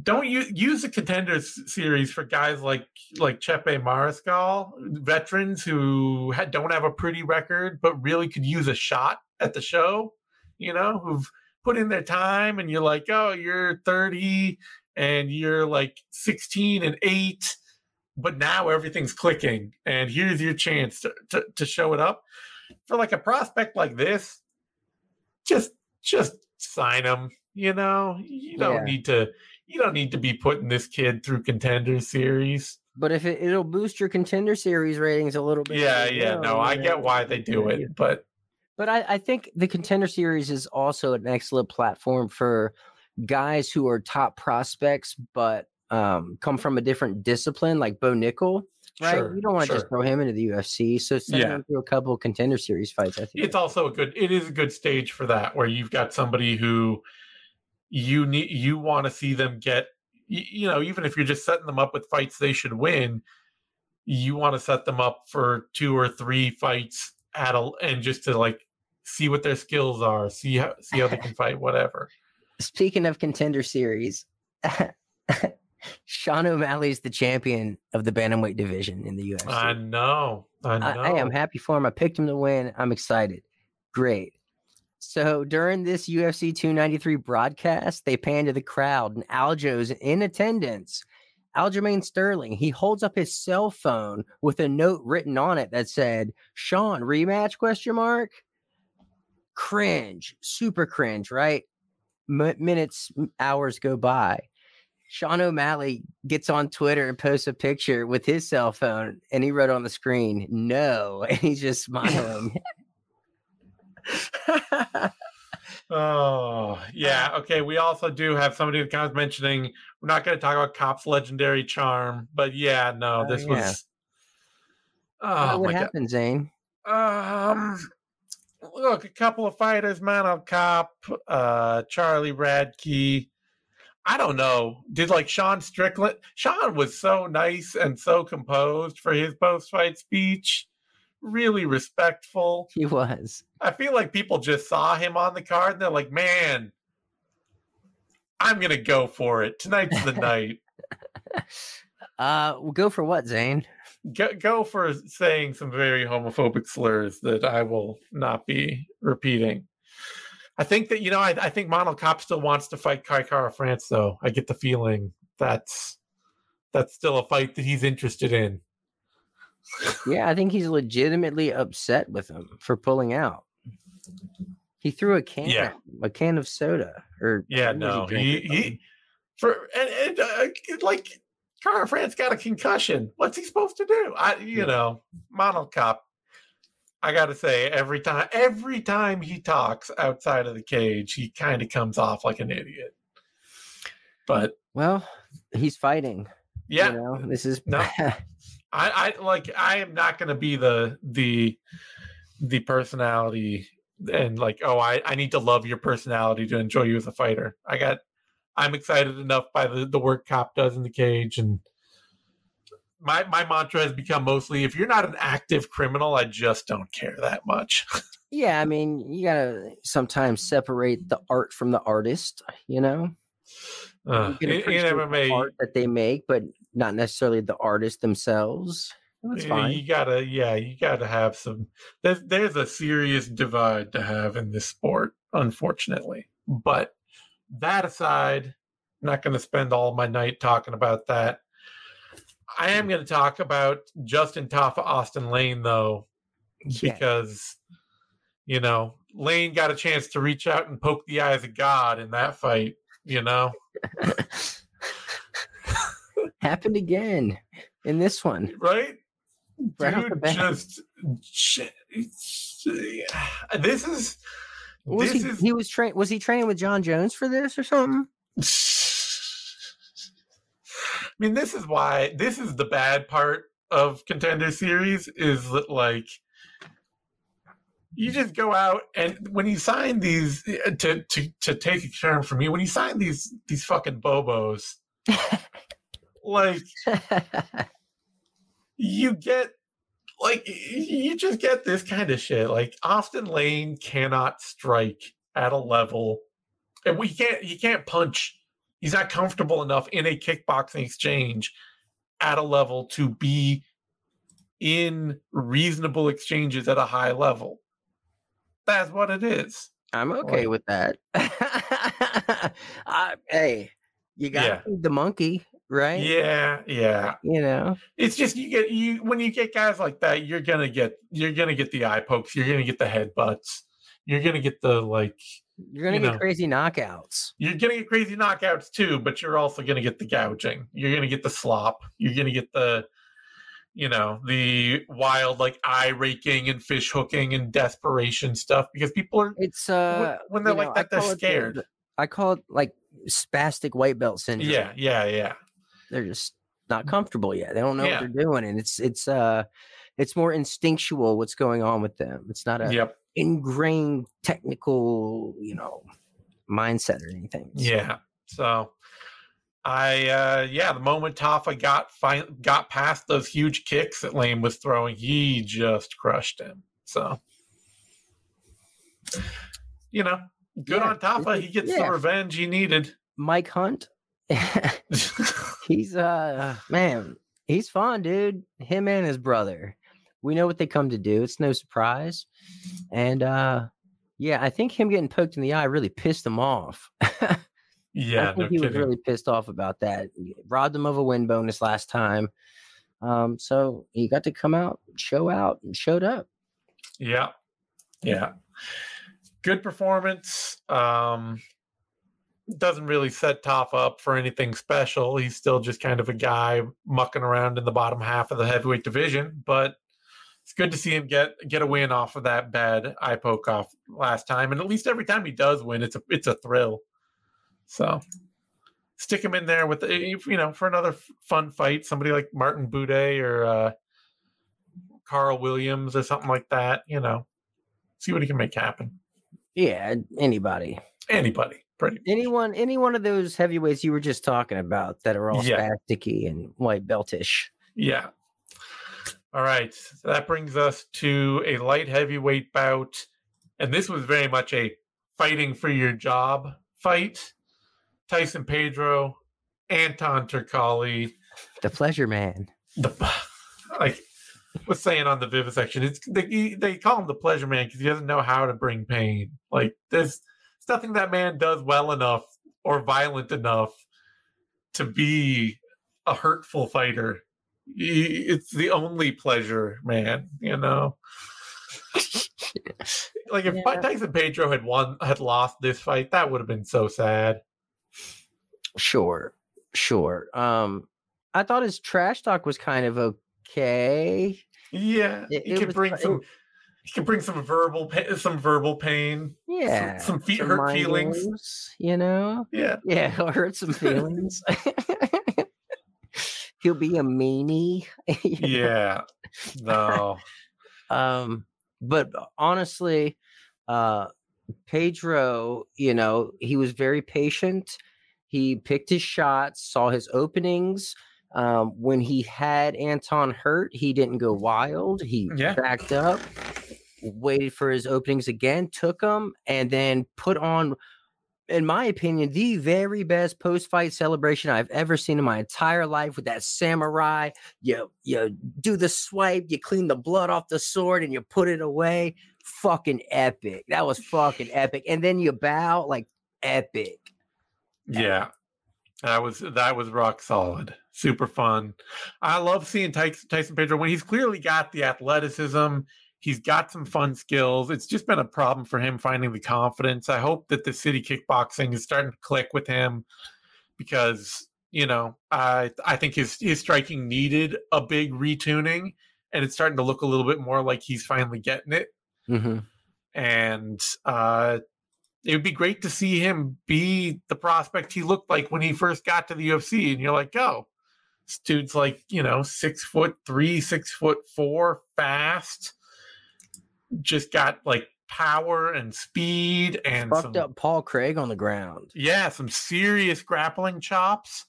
don't you use the contenders series for guys like like Chepe Mariscal, veterans who had, don't have a pretty record but really could use a shot at the show. you know, who've put in their time and you're like, oh, you're 30 and you're like 16 and 8 but now everything's clicking and here's your chance to, to, to show it up for like a prospect like this just just sign him you know you don't Yeah. need to you don't need to be putting this kid through contender series But if it, it'll boost your contender series ratings a little bit. yeah as yeah well, no i get why they do it but But I, I think the contender series is also an excellent platform for guys who are top prospects, but um, come from a different discipline, like Bo Nickal. Right, Sure, you don't want to sure. just throw him into the UFC. So send Yeah. him through a couple contender series fights. I think it's also a good it is a good stage for that where you've got somebody who you need you want to see them get you know even if you're just setting them up with fights they should win you want to set them up for two or three fights at a and just to like see what their skills are see how see how they can *laughs* fight whatever Speaking of contender series, *laughs* Sean O'Malley's the champion of the bantamweight division in the UFC. i know i know I, I am happy for him. I picked him to win. I'm excited. Great. So during this UFC 293 broadcast, they pan to the crowd, and Aljo's in attendance. Aljamain Sterling, he holds up his cell phone with a note written on it that said, Sean, rematch question mark? Cringe, super cringe, right? M- minutes, hours go by. Sean O'Malley gets on Twitter and posts a picture with his cell phone, and he wrote on the screen, "No," *laughs* and he's just *laughs* smiling. *laughs* Oh, yeah. Okay. We also do have somebody in the comments mentioning we're not going to talk about Kape's legendary charm, but yeah, no, Oh, this yeah. was. Uh, Oh, what happened, Zane? Um, look, a couple of fighters, Manel Kape, uh, Charlie Radke. I don't know. Did like Sean Strickland? Sean was so nice and so composed for his post fight speech. Really respectful. He was. I feel like people just saw him on the card and they're like, man, I'm going to go for it. Tonight's the *laughs* night. Uh, we'll go for what, Zane? Go, go for saying some very homophobic slurs that I will not be repeating. I think that, you know, I, I think Manel Kape still wants to fight Kai Kara France, though. I get the feeling that's that's still a fight that he's interested in. Yeah, I think he's legitimately upset with him for pulling out. He threw a can, Yeah. a can of soda, or Yeah, no, he, he for and, and uh, like Cara France got a concussion. What's he supposed to do? I, you Yeah. know, Kape. I got to say, every time, every time he talks outside of the cage, he kind of comes off like an idiot. But Well, he's fighting. yeah, you know, this is No. *laughs* I, I like. I am not going to be the the the personality and like, oh, I I need to love your personality to enjoy you as a fighter. I got. I'm excited enough by the the work Kape does in the cage, and my my mantra has become mostly: if you're not an active criminal, I just don't care that much. *laughs* yeah. I mean, you gotta sometimes separate the art from the artist. You know, Uh, you in, MMA, art that they make, but not necessarily the artist themselves. That's fine. You gotta, yeah, you gotta have some. There's there's a serious divide to have in this sport, unfortunately. But that aside, I'm not going to spend all my night talking about that. I am going to talk about Justin Tafa, Austen Lane, though, Yeah. because you know Lane got a chance to reach out and poke the eyes of God in that fight. You know, *laughs* Happened again in this one. right? Right off the Dude, bat. just this is Was this he, is he was train was he training with Jon Jones for this or something? I mean, this is why this is the bad part of contender series is that like you just go out and when you sign these eh, to to to take a term from me when you sign these these fucking bobos *laughs* like *laughs* you get like you just get this kind of shit like austen lane cannot strike at a level and we can't he can't punch he's not comfortable enough in a kickboxing exchange at a level to be in reasonable exchanges at a high level that's what it is I'm okay Like- with that. I, *laughs* uh, hey, you got Yeah. the monkey, right? Yeah, yeah. You know, It's just you get you when you get guys like that, you're gonna get you're gonna get the eye pokes, you're gonna get the head butts, you're gonna get the like you're gonna You get know. crazy knockouts. you're gonna get crazy knockouts too, but you're also gonna get the gouging. You're gonna get the slop. You're gonna get the you know the wild like eye raking and fish hooking and desperation stuff because people are It's uh, when they're like know, that they're call it scared. I call it like spastic white belt syndrome. yeah, yeah, yeah. They're just not comfortable yet. They don't know Yeah. what they're doing, and it's it's uh, it's more instinctual what's going on with them. It's not a Yep. ingrained technical, you know, mindset or anything. It's- Yeah. So I uh yeah, the moment Tafa got fin- got past those huge kicks that Lane was throwing, he just crushed him. So you know, good Yeah, on Tafa. He gets yeah. the revenge he needed. Mike Hunt. *laughs* he's uh man, he's fun, dude. Him and his brother. We know what they come to do. It's no surprise. And uh yeah, I think him getting poked in the eye really pissed him off. *laughs* yeah, I think no he was really pissed off about that. Robbed him of a win bonus last time. Um, so he got to come out, show out, and showed up. Yeah. Yeah. Good performance. Um doesn't really set Top up for anything special. He's still just kind of a guy mucking around in the bottom half of the heavyweight division, but it's good to see him get get a win off of that bad eye poke off last time. And at least every time he does win, it's a it's a thrill. So stick him in there with you know for another fun fight. Somebody like Martin Buday or uh, Karl Williams or something like that. You know, see what he can make happen. Yeah, anybody, Anybody, pretty. anyone, any one of those heavyweights you were just talking about that are all Yeah. spasticky and white beltish. Yeah. All right. So that brings us to a light heavyweight bout. And this was very much a fighting for your job fight. Tyson Pedro, Anton Turkalj, The pleasure man. the like was saying on the vivisection, it's they, they call him the pleasure man because he doesn't know how to bring pain. Like there's, there's nothing that man does well enough or violent enough to be a hurtful fighter. He- It's the only pleasure, man. You know, *laughs* like if Yeah. Tyson Pedro had won, had lost this fight, that would have been so sad. Sure, sure. Um, I thought his trash talk was kind of okay. Yeah, It- he it could was bring fu- some. He can bring some verbal, pa- some verbal pain. Yeah, some fe- some hurt feelings. you know. Yeah, Yeah, *laughs* he'll hurt some feelings. *laughs* He'll be a meanie. *laughs* yeah. No, um, but honestly, uh, Pedro, you know, he was very patient. He picked his shots, saw his openings. Um, when he had Anton hurt, he didn't go wild. He Yeah. backed up, waited for his openings again, took them, and then put on, in my opinion, the very best post-fight celebration I've ever seen in my entire life. With that samurai, you you do the swipe, you clean the blood off the sword, and you put it away. Fucking epic. That was fucking epic. And then you bow, like epic. yeah. That was that was rock solid. Super fun. I love seeing Tyson, Tyson Pedro when he's clearly got the athleticism. He's got some fun skills. It's just been a problem for him finding the confidence. I hope that the city kickboxing is starting to click with him because you know I I think his his striking needed a big retuning, and it's starting to look a little bit more like he's finally getting it. Mm-hmm. and uh, it would be great to see him be the prospect he looked like when he first got to the UFC. And you're like, oh, this dude's like, you know, six foot three, six foot four, fast, just got like power and speed and Fucked some, up Paul Craig on the ground. yeah, some serious grappling chops.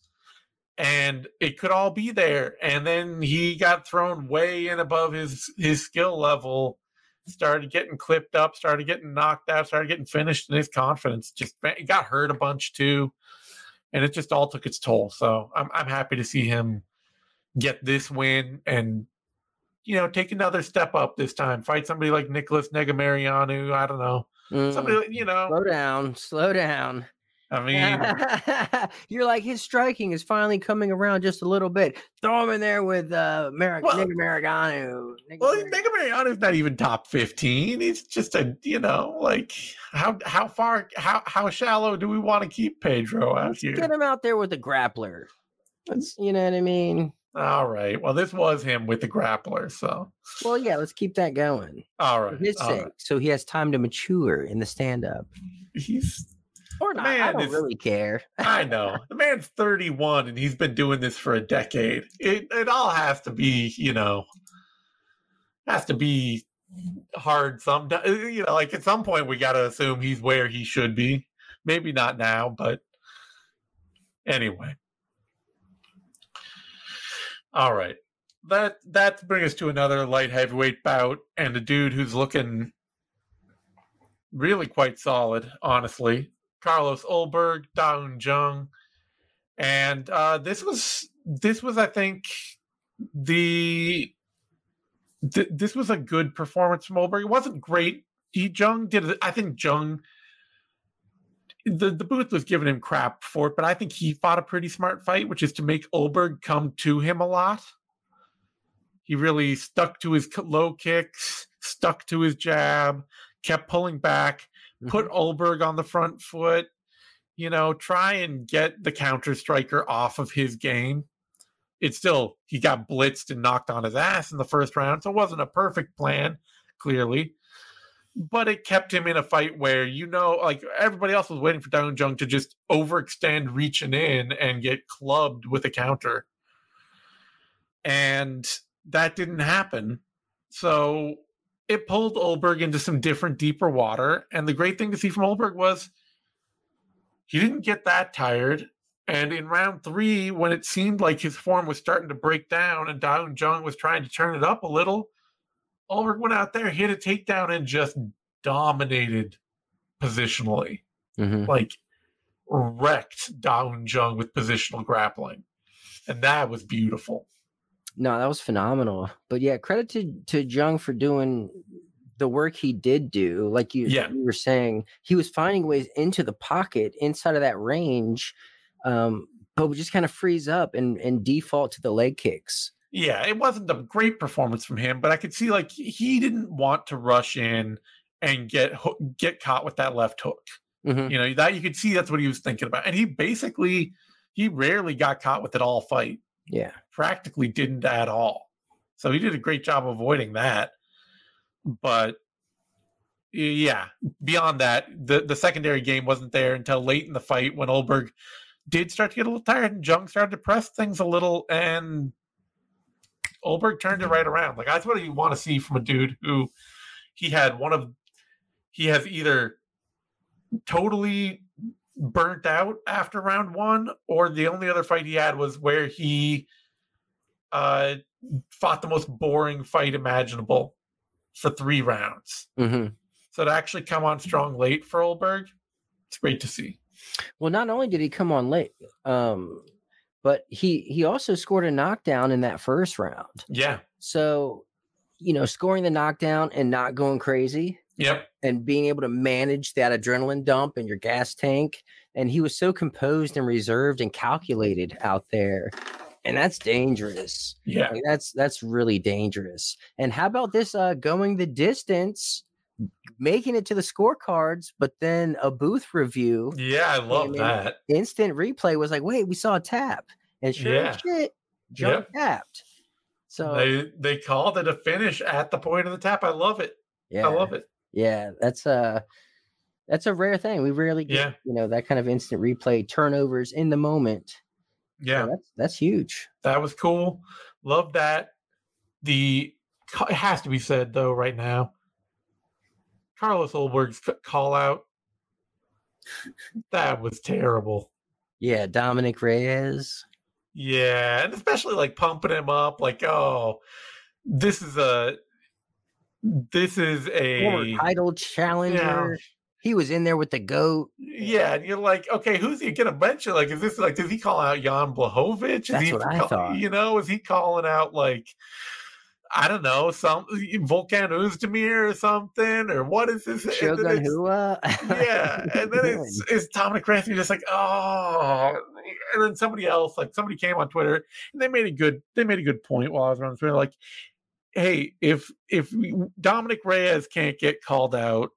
And it could all be there. And then he got thrown way in above his his skill level, started getting clipped up, started getting knocked out, started getting finished, and his confidence just he got hurt a bunch too. And it just all took its toll. So I'm I'm happy to see him get this win and you know take another step up this time. Fight somebody like Nicholas Negumereanu. I don't know. Mm, Somebody, you know, slow down, slow down. I *laughs* mean, You're like his striking is finally coming around just a little bit. Throw him in there with uh, Mar- Well- Nick Maragano. Nick well, Mariano's not even top fifteen. He's just a, you know, like how how far how how shallow do we want to keep Pedro out here? Get him out there with a grappler. Let's, you know what I mean? All right. Well, this was him with the grappler. So, Well, yeah, let's keep that going. All right. For his all sake, right. so he has time to mature in the stand up. He's Or not. I don't this- really care. *laughs* I know. The man's 31 and he's been doing this for a decade. It it all has to be, you know, has to be hard sometimes. You know, like at some point we got to assume he's where he should be. Maybe not now, but anyway. All right. That that brings us to another light heavyweight bout and a dude who's looking really quite solid, honestly. Carlos Ulberg, Daun Jung, and uh, this was this was I think the th- this was a good performance from Ulberg. It wasn't great. He Jung did I think Jung the the booth was giving him crap for it, but I think he fought a pretty smart fight, which is to make Ulberg come to him a lot. He really stuck to his low kicks, stuck to his jab, kept pulling back, put mm-hmm. Ulberg on the front foot, you know, try and get the counter striker off of his game. It's still, he got blitzed and knocked on his ass in the first round. So it wasn't a perfect plan, clearly. But it kept him in a fight where, you know, like everybody else was waiting for Da Un Jung to just overextend, reaching in and get clubbed with a counter. And that didn't happen. So it pulled Ulberg into some different, deeper water. And the great thing to see from Ulberg was he didn't get that tired. And in round three, when it seemed like his form was starting to break down and Da Un Jung was trying to turn it up a little, Ulberg went out there, hit a takedown, and just dominated positionally. Mhm. Like wrecked Da Un Jung with positional grappling. And that was beautiful. No, that was phenomenal. But yeah, credit to to Jung for doing the work he did do. Like you, Yeah. you were saying, he was finding ways into the pocket inside of that range, um, but would just kind of freeze up and and default to the leg kicks. Yeah, it wasn't a great performance from him, but I could see like he didn't want to rush in and get get caught with that left hook. Mhm. You know that you could see that's what he was thinking about, and he basically he rarely got caught with it all fight. Yeah. Practically didn't at all. So he did a great job avoiding that. But yeah, beyond that, the the secondary game wasn't there until late in the fight when Ulberg did start to get a little tired and Jung started to press things a little and Ulberg turned it right around. Like that's what you want to see from a dude who he had one of he has either totally burnt out after round one, or the only other fight he had was where he uh fought the most boring fight imaginable for three rounds. hmm So to actually come on strong late for Ulberg, it's great to see. Well, not only did he come on late, um, but he he also scored a knockdown in that first round. Yeah. So, you know, scoring the knockdown and not going crazy Yep. and being able to manage that adrenaline dump in your gas tank. And he was so composed and reserved and calculated out there. And that's dangerous. Yeah. Like, that's that's really dangerous. And how about this uh going the distance, making it to the scorecards, but then a booth review, Yeah, I love that. instant replay was like, wait, we saw a tap. And sure as shit, Jung tapped. So They they called it a finish at the point of the tap. I love it. yeah, I love it. Yeah, that's a that's a rare thing. We rarely get, Yeah. you know, that kind of instant replay turnovers in the moment. So Yeah. that's that's huge. That was cool. Love that. The it has to be said though right now. Carlos Ulberg's call out. That was terrible. Yeah, Dominick Reyes. Yeah, and especially like pumping him up, like, oh, this is a, this is Former a, title challenger. He was in there with the goat. yeah, and you're like, okay, who's he gonna mention? Like, is this like, does he call out Jan Blachowicz? Is That's he what I call- thought. You know, is he calling out like, I don't know, some eh, Volkan Oezdemir or something, or what is this? Shogun Rua. yeah, and then *laughs* it's, it's Dominick Reyes, just like, oh, and then somebody else, like somebody came on Twitter, and they made a good, they made a good point while I was on Twitter, like, hey, if if Dominick Reyes can't get called out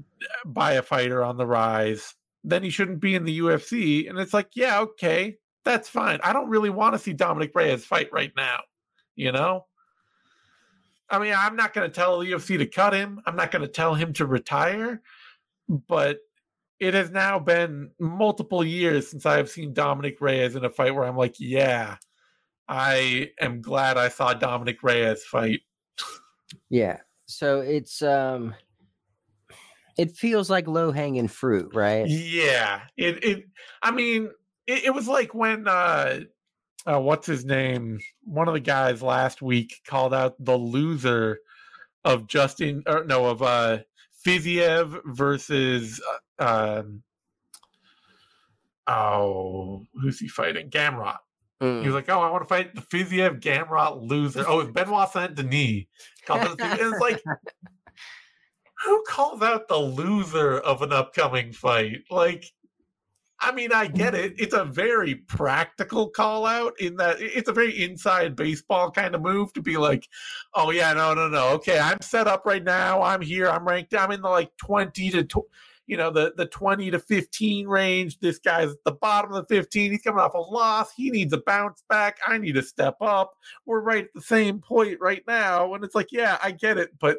eh, by a fighter on the rise, then he shouldn't be in the UFC, and it's like, yeah, okay, that's fine. I don't really want to see Dominick Reyes fight right now, you know. I mean, I'm not going to tell the UFC to cut him. I'm not going to tell him to retire, but it has now been multiple years since I have seen Dominick Reyes in a fight where I'm like, yeah, I am glad I saw Dominick Reyes fight. yeah. So it's um it feels like low hanging fruit, right? Yeah. It it I mean, it, it was like when uh uh, what's his name? One of the guys last week called out the loser of Justin, or no, of uh, Fiziev versus, uh, um, oh, who's he fighting? Gamrot. Mm. He was like, "Oh, I want to fight the Fiziev Gamrot loser." Oh, it's Benoit Saint Denis. it's like, *laughs* who calls out the loser of an upcoming fight? Like, I mean, I get it. It's a very practical call out in that it's a very inside baseball kind of move to be like, oh, yeah, no, no, no. Okay, I'm set up right now. I'm here. I'm ranked. I'm in the like 20 to, tw- you know, the, the 20 to 15 range. This guy's at the bottom of the 15. He's coming off a loss. He needs a bounce back. I need to step up. We're right at the same point right now. And it's like, yeah, I get it. But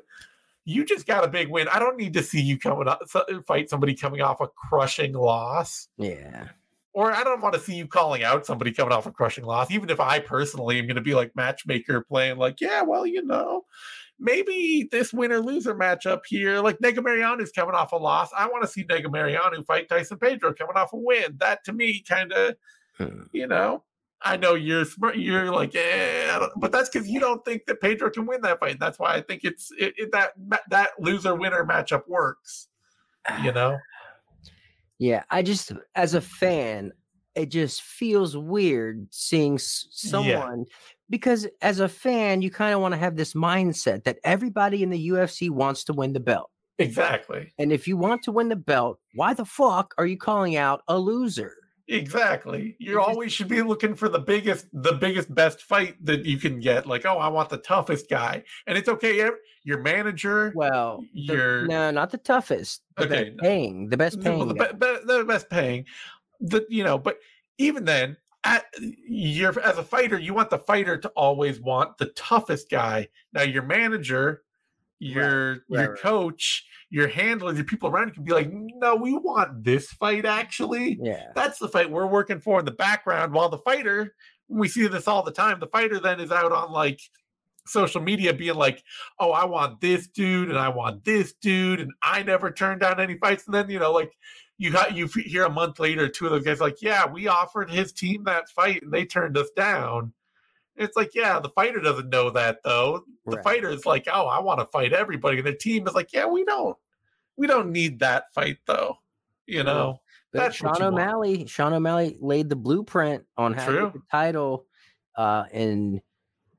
you just got a big win. I don't need to see you coming up fight somebody coming off a crushing loss. Yeah. Or I don't want to see you calling out somebody coming off a crushing loss, even if I personally am going to be like matchmaker playing like, yeah, well, you know, maybe this winner loser matchup here, like Negumereanu's coming off a loss. I want to see Nega Negumereanu fight Tyson Pedro coming off a win. That to me kind of, hmm. you know, I know you're smart. You're like, eh, but that's because you don't think that Pedro can win that fight. That's why I think it's it, it, that that loser winner matchup works. You *sighs* know. Yeah, I just as a fan, it just feels weird seeing someone yeah. because as a fan, you kind of want to have this mindset that everybody in the UFC wants to win the belt. Exactly. And if you want to win the belt, why the fuck are you calling out a loser? Exactly. You always should be looking for the biggest, the biggest, best fight that you can get. Like, oh, I want the toughest guy, and it's okay. Your manager, well, your no, not the toughest. The okay, best paying the best paying, the, be, the best paying. The you know, but even then, at you're as a fighter, you want the fighter to always want the toughest guy. Now, your manager, your right, your right, coach your handlers, your people around you can be like, no, we want this fight actually. Yeah. That's the fight we're working for in the background. While the fighter, we see this all the time, the fighter then is out on like social media being like, oh, I want this dude and I want this dude. And I never turned down any fights. And then, you know, like you got you hear a month later, two of those guys like, yeah, we offered his team that fight and they turned us down. It's like, yeah, the fighter doesn't know that though. The right. fighter is like, oh, I want to fight everybody. And the team is like, yeah, we don't, we don't need that fight though. You know, but that's Sean O'Malley. Want. Sean O'Malley laid the blueprint on how True. to get the title, uh, in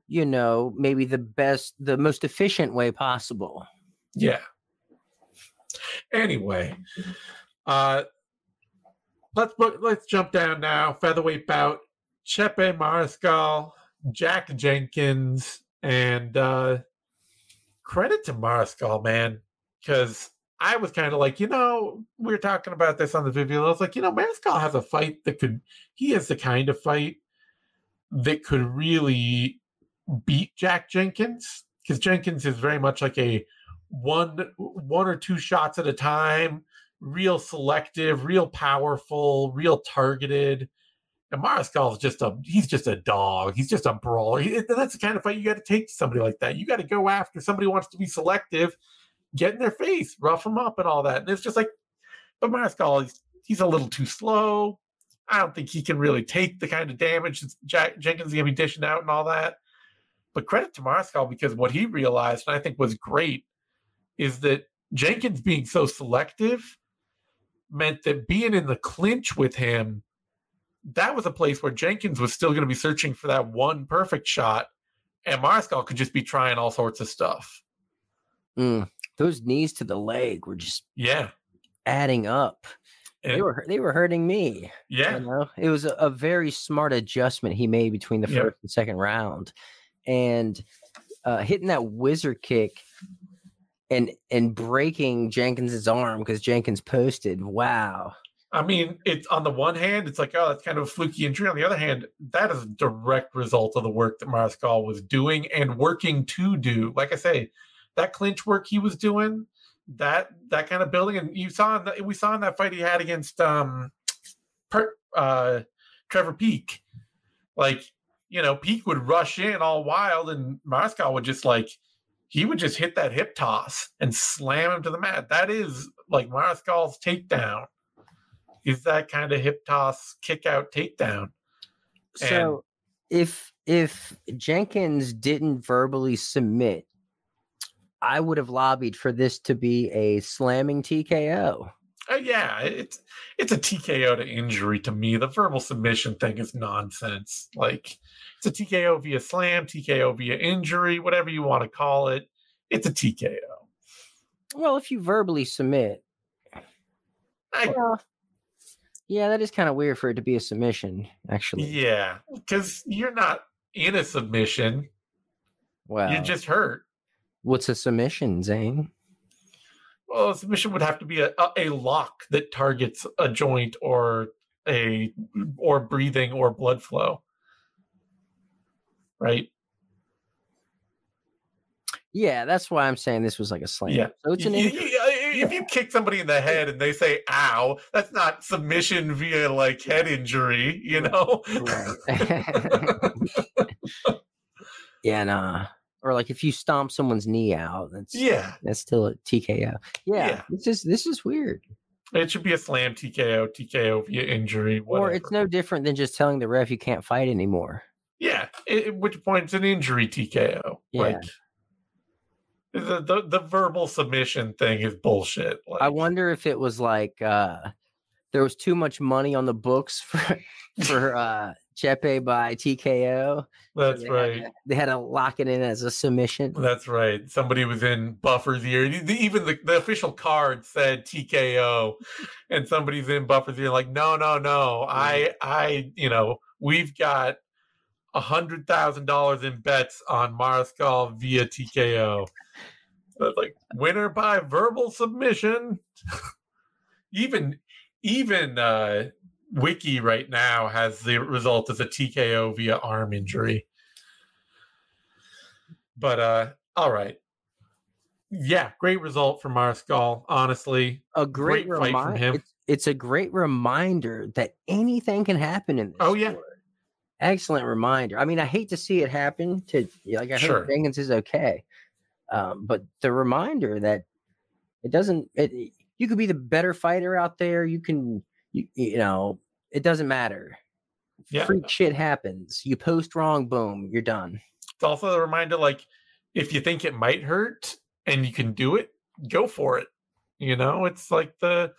you know maybe the best, the most efficient way possible. Yeah. Anyway, uh, let's let's jump down now. Featherweight bout: Chepe Mariscal Jack Jenkins, and uh, credit to Mariscal, man, because I was kind of like, you know, we were talking about this on the video. I was like, you know, Mariscal has a fight that could, he has the kind of fight that could really beat Jack Jenkins because Jenkins is very much like a one one or two shots at a time, real selective, real powerful, real targeted. Mariscal is just a he's just a dog. He's just a brawler. He, that's the kind of fight you got to take to somebody like that. You got to go after somebody who wants to be selective, get in their face, rough them up, and all that. And it's just like, but Mariscal, he's, he's a little too slow. I don't think he can really take the kind of damage that Jack, Jenkins is going to be dishing out and all that. But credit to Mariscal because what he realized, and I think was great, is that Jenkins being so selective meant that being in the clinch with him that was a place where Jenkins was still going to be searching for that one perfect shot. and Mariscal could just be trying all sorts of stuff. Mm, those knees to the leg were just Yeah, adding up. They were they were hurting me. yeah, You know, it was a, a very smart adjustment he made between the first and second round, and uh, hitting that wizard kick and and breaking Jenkins's arm because Jenkins posted. Wow. I mean, it's on the one hand, it's like, oh, that's kind of a fluky injury. On the other hand, that is a direct result of the work that Mariscal was doing and working to do. Like I say, that clinch work he was doing, that that kind of building, and you saw in the, we saw in that fight he had against um, per, uh, Trevor Peek, like you know, Peek would rush in all wild, and Mariscal would just like he would just hit that hip toss and slam him to the mat. That is like Mariscal's takedown is that kind of hip toss kick out takedown. So if if Jenkins didn't verbally submit, I would have lobbied for this to be a slamming TKO. Uh, yeah, it's it's a TKO to injury to me. The verbal submission thing is nonsense. Like it's a TKO via slam, TKO via injury, whatever you want to call it. It's a TKO. Well, if you verbally submit, I, well, yeah, that is kind of weird for it to be a submission, actually. yeah, because you're not in a submission. Wow. You're just hurt. What's a submission, Zane? Well, a submission would have to be a, a, a lock that targets a joint or a or breathing or blood flow. Right? Yeah, that's why I'm saying this was like a slam. Yeah. So it's an you- if you kick somebody in the head and they say "ow," that's not submission via like head injury, you know. Right. *laughs* yeah, uh, nah. Or like if you stomp someone's knee out, that's yeah, that's still a TKO. Yeah, Yeah. this is this is weird. it should be a slam TKO, TKO via injury, whatever. Or it's no different than just telling the ref you can't fight anymore. yeah. At which point it's an injury TKO. Yeah. Like the, the the verbal submission thing is bullshit. Like, I wonder if it was like uh there was too much money on the books for *laughs* for *laughs* uh Chepe by TKO. That's They right. Had to, they had to lock it in as a submission. That's right. Somebody was in Buffer's ear. Even the, the official card said TKO, and somebody's in Buffer's ear, like, no, no, no. I, I, you know, we've got a hundred thousand dollars in bets on Mariscal via TKO. But like winner by verbal submission. *laughs* even, even uh, Wiki right now has the result as a TKO via arm injury. But uh all right. Yeah, great result for Mariscal, honestly. A great, Great fight from him. It's, it's a great reminder that anything can happen in this. Oh, yeah. sport. Excellent reminder. I mean, I hate to see it happen to like I Sure. hope Jenkins is okay. Um, but the reminder that it doesn't it you could be the better fighter out there. You can you, you know, it doesn't matter. Yeah. Freak shit happens. You post wrong, boom, you're done. It's also a reminder like if you think it might hurt and you can do it, go for it. You know, it's like the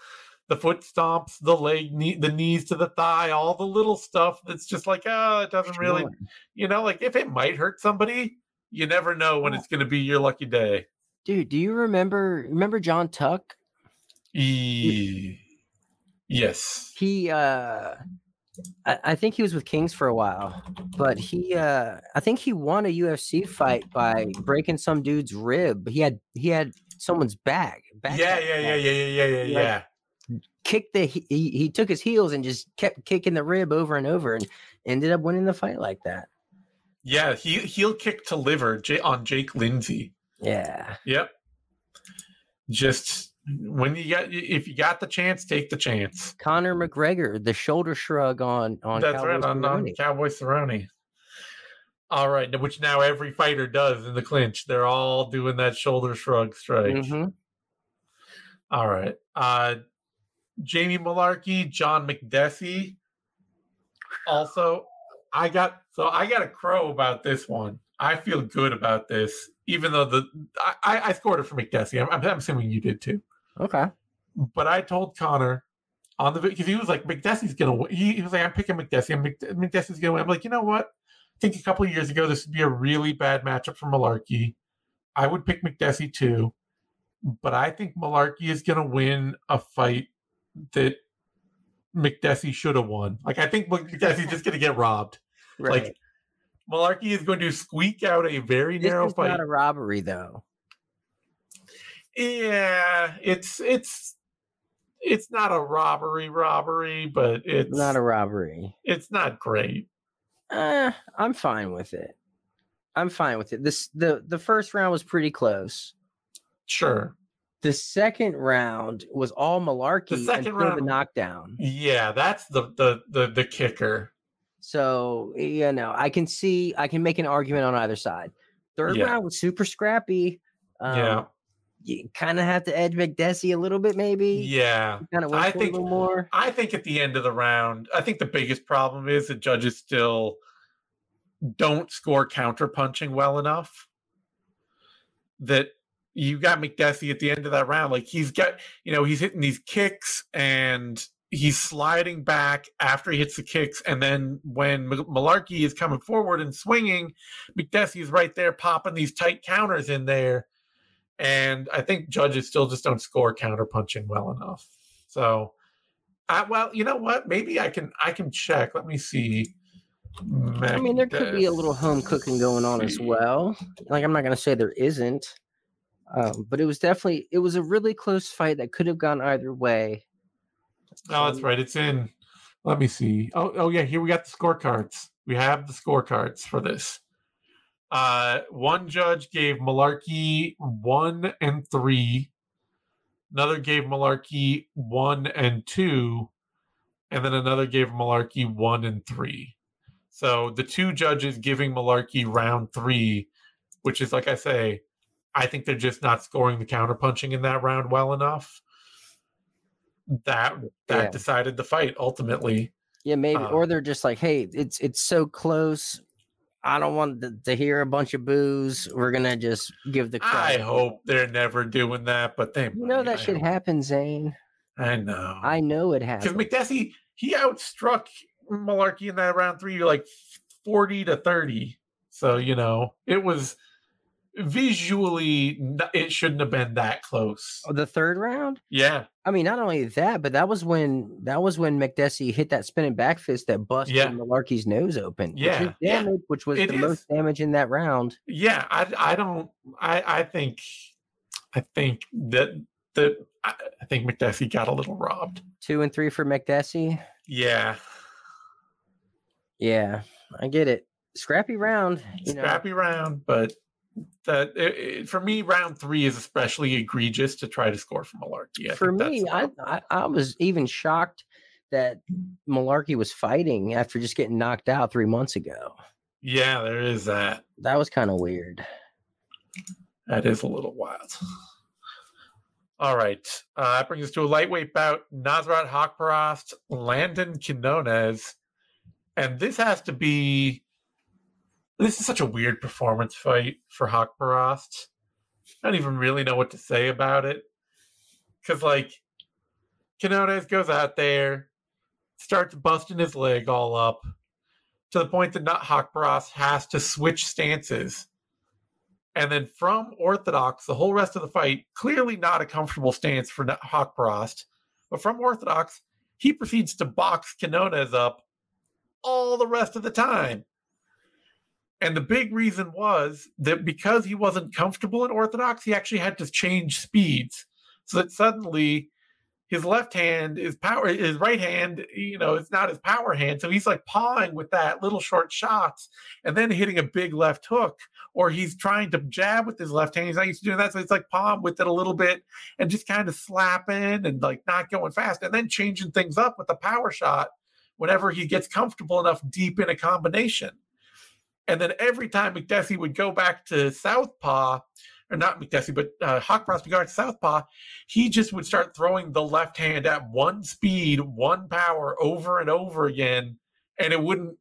the foot stomps, the leg, knee, the knees to the thigh, all the little stuff that's just like, oh, it doesn't really, you know, like if it might hurt somebody, you never know when it's going to be your lucky day. Dude, do you remember remember Jon Tuck? E- yes. he uh I, I think he was with Kings for a while, but he uh I think he won a UFC fight by breaking some dude's rib. He had he had someone's back. back Yeah, yeah, yeah, yeah, yeah, yeah, yeah, yeah. Kicked the he, he he took his heels and just kept kicking the rib over and over and ended up winning the fight like that. Yeah, he heel kick to liver on Jake Lindsay. Yeah. Yep. Just when you got if you got the chance, take the chance. Conor McGregor, the shoulder shrug on on That's Cowboy right on, on Cowboy Cerrone. All right, which now every fighter does in the clinch. They're all doing that shoulder shrug strike. Mhm. All right. Uh Jamie Mullarkey, John Makdessi. Also, I got so I got a crow about this one. I feel good about this, even though the I, I I scored it for Makdessi. I'm, I'm assuming you did too. Okay. But I told Connor on the because he was like Makdessi's gonna win. He, he was like, I'm picking Makdessi. I'm Mc, Makdessi's gonna win. I'm like, you know what? think a couple of years ago this would be a really bad matchup for Mullarkey. I would pick Makdessi too, but I think Mullarkey is going to win a fight that Makdessi should have won. Like I think Makdessi's just going to get robbed. Right. Like Mullarkey is going to squeak out a very this narrow fight. not a robbery, though. yeah, it's it's it's not a robbery robbery, but it's Not a robbery. it's not great. Uh, I'm fine with it. I'm fine with it. This the the first round was pretty close. Sure. The second round was all Mullarkey the second until the round- knockdown. Yeah, that's the the the the kicker. So you know, I can see I can make an argument on either side. Third Yeah. round was super scrappy. Um, yeah. you kind of have to edge Makdessi a little bit, maybe. Yeah. kind of I think- a little more. I think at the end of the round, I think the biggest problem is that judges still don't score counter punching well enough. That you got Makdessi at the end of that round, like he's got, you know, he's hitting these kicks and he's sliding back after he hits the kicks, and then when Mullarkey is coming forward and swinging, Makdessi is right there popping these tight counters in there, and I think judges still just don't score counter punching well enough. So, I, well, you know what? Maybe I can I can check. Let me see. I mean, there could be a little home cooking going on as well. Like I'm not going to say there isn't, um, but it was definitely it was a really close fight that could have gone either way. Oh, that's right. It's in. Let me see. Oh, oh yeah. Here we got the scorecards. We have the scorecards for this. Uh, one judge gave Mullarkey one and three. Another gave Mullarkey one and two, and then another gave Mullarkey one and three. So the two judges giving Mullarkey round three, which is like I say, I think they're just not scoring the counter punching in that round well enough. That that Yeah. decided the fight ultimately. Yeah, maybe, Uh, or they're just like, hey, it's it's so close. I don't want to, to hear a bunch of boos. We're gonna just give the. I hope they're never doing that, but they You know that I shit hope- happens, Zane. I know. I know it has because happens. Makdessi he outstruck Mullarkey in that round three like forty to thirty. So you know it was visually it shouldn't have been that close. Oh, the third round. Yeah, I mean, not only that, but that was when that was when Makdessi hit that spinning back fist that busted Yeah. Mullarkey's nose open. which is Yeah, yeah. damage, which was It the is. most damage in that round. yeah. I I don't. I I think I think that that I, think Makdessi got a little robbed. Two and three for Makdessi. Yeah, Yeah, I get it. Scrappy round. You know, scrappy round, but. That it, it- for me, round three is especially egregious to try to score from Mullarkey. I for me, I. I I was even shocked that Mullarkey was fighting after just getting knocked out three months ago. yeah, there is that. That was kind of weird. That is a little wild. All right. Uh, that brings us to a lightweight bout. Nasrat Haqparast, Landon Quinones. And this has to be. This is such a weird performance fight for Haqparast. I don't even really know what to say about it. Because, like, Quinones goes out there, starts busting his leg all up to the point that not Haqparast has to switch stances and then from orthodox, the whole rest of the fight, clearly not a comfortable stance for Haqparast. But from orthodox, he proceeds to box Quinones up all the rest of the time. And the big reason was that because he wasn't comfortable in orthodox, he actually had to change speeds. So that suddenly his left hand is power, his right hand, you know, it's not his power hand. So he's like pawing with that little short shots and then hitting a big left hook or he's trying to jab with his left hand. He's not used to doing that. So it's like palm with it a little bit and just kind of slapping and like not going fast and then changing things up with the power shot whenever he gets comfortable enough deep in a combination. And then every time Makdessi would go back to Southpaw, or not Makdessi, but uh, would go to Southpaw, he just would start throwing the left hand at one speed, one power over and over again. And it wouldn't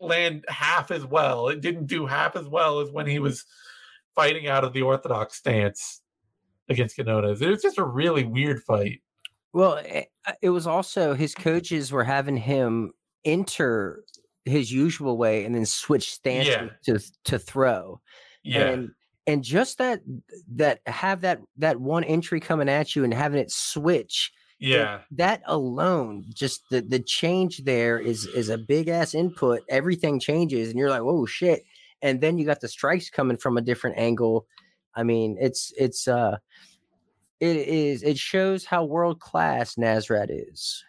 land half as well. It didn't do half as well as when he was fighting out of the orthodox stance against Quinones. It was just a really weird fight. Well, it, it was also his coaches were having him enter his usual way and then switch stance Yeah. to to throw. Yeah. And and just that that have that that one entry coming at you and having it switch yeah. that alone just the the change there is is a big ass input everything changes and you're like oh shit and then you got the strikes coming from a different angle i mean it's it's uh it is it shows how world class nasrat is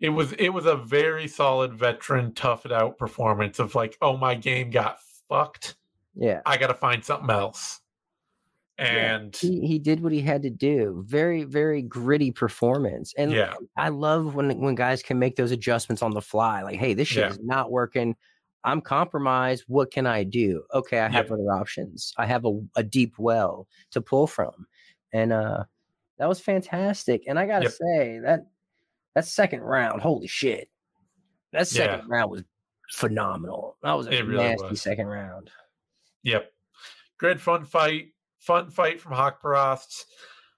It was it was a very solid veteran tough it out performance of like, oh my game got fucked. yeah I gotta find something else. And he, he did what he had to do very very gritty performance and yeah, I love when when guys can make those adjustments on the fly. Like, hey, this shit Yeah. is not working. I'm compromised. What can I do? Okay, I have Yep. other options. I have a, a deep well to pull from. And uh that was fantastic. And I gotta Yep. say that that second round, holy shit. That second round was phenomenal. That was a It really nasty was. second round. Yep. Great fun fight. Fun fight from Hawk Haqparast.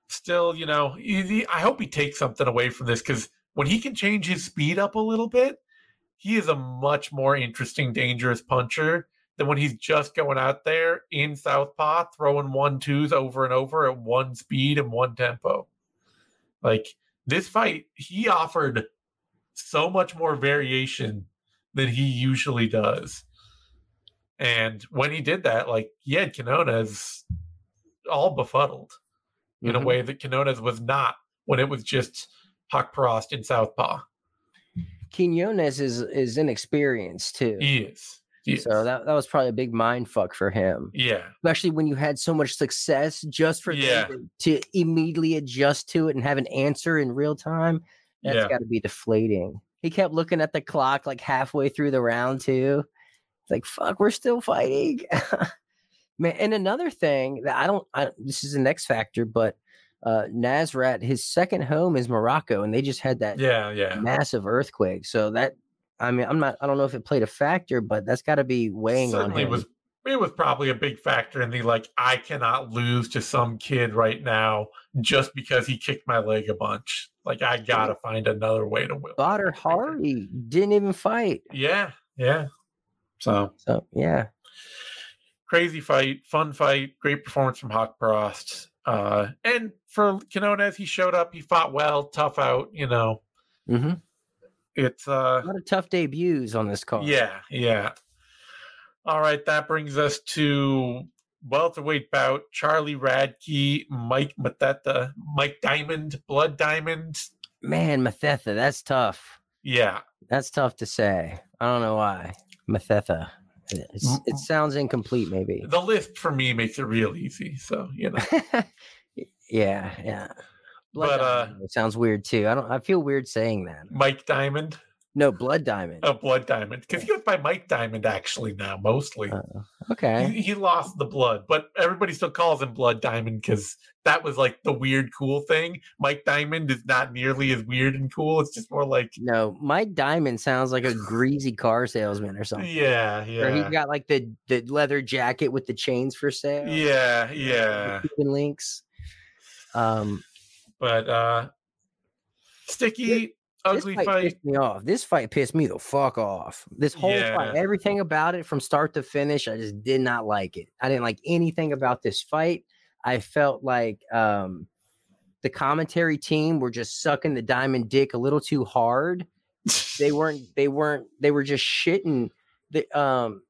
Still, you know, he- I hope he takes something away from this because when he can change his speed up a little bit, he is a much more interesting, dangerous puncher than when he's just going out there in Southpaw throwing one twos over and over at one speed and one tempo. Like this fight, he offered so much more variation than he usually does. And when he did that, like he had Quinones all befuddled in a Mhm. way that Quinones was not when it was just Haqparast in Southpaw. Quinones is is inexperienced too. He is. He is. So that, that was probably a big mind fuck for him. yeah. especially when you had so much success just for Yeah. to, to immediately adjust to it and have an answer in real time that's Yeah. got to be deflating he kept looking at the clock like halfway through the round too it's like fuck we're still fighting *laughs* man and another thing that i don't I, this is an x factor but uh Nasrat his second home is morocco and they just had that Yeah. Yeah. massive earthquake so that i mean i'm not i don't know if it played a factor but that's got to be weighing on Certainly him was it was probably a big factor in the like I cannot lose to some kid right now just because he kicked my leg a bunch. Like I gotta find another way to win. Badr Hari didn't even fight. Yeah, yeah. So So yeah, crazy fight, fun fight, great performance from Haqparast. Uh, and for Quinones, he showed up, he fought well, tough out. You know, hmm it's uh, a lot of tough debuts on this card. Yeah, yeah. All right, that brings us to welterweight bout: Charlie Radke, Mike Mathetha, Mike Diamond, Blood Diamond. man, Mathetha, that's tough. Yeah, That's tough to say. I don't know why. Mathetha. It's, it sounds incomplete, maybe. the list for me makes it real easy. So you know, *laughs* yeah, yeah. Blood But, uh, Diamond sounds weird too. I don't. I feel weird saying that. Mike Diamond, No, Blood Diamond. oh, Blood Diamond, because he goes by Mike Diamond actually now mostly. Uh, okay. He, he lost the blood, but everybody still calls him Blood Diamond because that was like the weird, cool thing. Mike Diamond is not nearly as weird and cool. It's just more like, No, Mike Diamond sounds like a greasy car salesman or something. yeah, Or he yeah, got like the the leather jacket with the chains for sale. yeah, yeah. Links. Um, But uh sticky, ugly this fight, fight. pissed me off. This fight pissed me the fuck off. This whole fight, everything about it from start to finish, I just did not like it. I didn't like anything about this fight. I felt like um the commentary team were just sucking the diamond dick a little too hard. They weren't. *laughs* They weren't. They were just shitting. The um,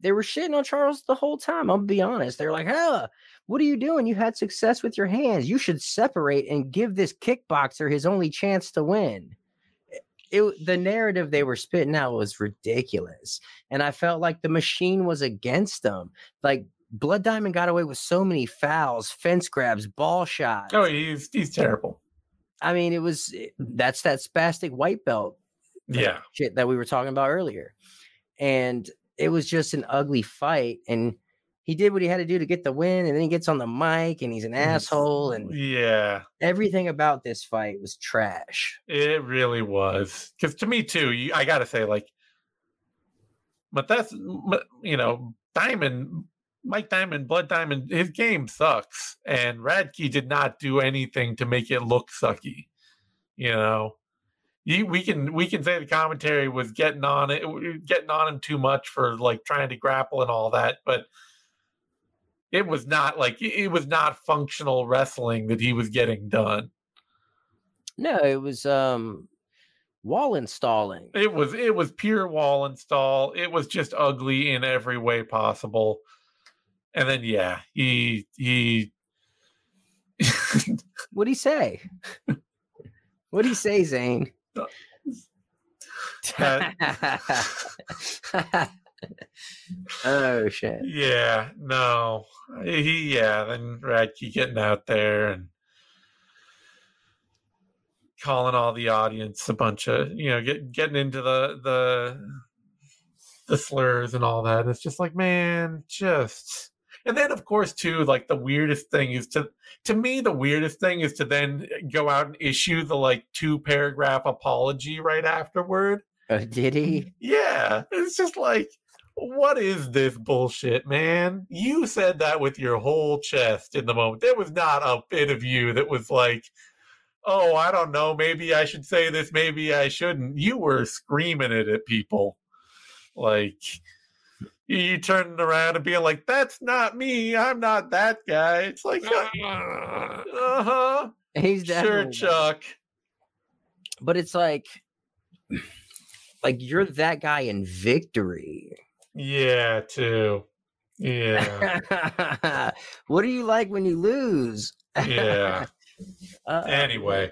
they were shitting on Charles the whole time. I'll be honest. They're like, "Huh, what are you doing? You had success with your hands. You should separate and give this kickboxer his only chance to win." It, the narrative they were spitting out was ridiculous, and I felt like the machine was against them. Like Blood Diamond got away with so many fouls, fence grabs, ball shots. oh, he's he's terrible. I mean, it was eh, that's that spastic white belt uh, Yeah. shit that we were talking about earlier. And it was just an ugly fight. And he did what he had to do to get the win. And then he gets on the mic and he's an asshole. And Yeah. everything about this fight was trash. It really was. Because to me too, you, I gotta say, like, but that's you know, Diamond, Mike Diamond, Blood Diamond, his game sucks, and Radke did not do anything to make it look sucky. You know, you, we can we can say the commentary was getting on it, getting on him too much for like trying to grapple and all that, but it was not like it was not functional wrestling that he was getting done. No, it was um wall installing. It was it was pure wall install. It was just ugly in every way possible. And then yeah, he he *laughs* What'd he say? What'd he say, Zane? *laughs* *laughs* *laughs* oh shit. Yeah, no. He yeah, then Radke getting out there and calling all the audience a bunch of you know get, getting into the the the slurs and all that it's just like man just and then of course too like the weirdest thing is to to me the weirdest thing is to then go out and issue the like two paragraph apology right afterward uh, did he yeah it's just like what is this bullshit man you said that with your whole chest in the moment there was not a bit of you that was like oh, I don't know, maybe I should say this, maybe I shouldn't. You were screaming it at people. Like you turning around and being like, that's not me. I'm not that guy. It's like, uh huh. He's sure, Chuck. But it's like, like you're that guy in victory. Yeah, too. Yeah. *laughs* what do you like when you lose? yeah. *laughs* Uh, anyway,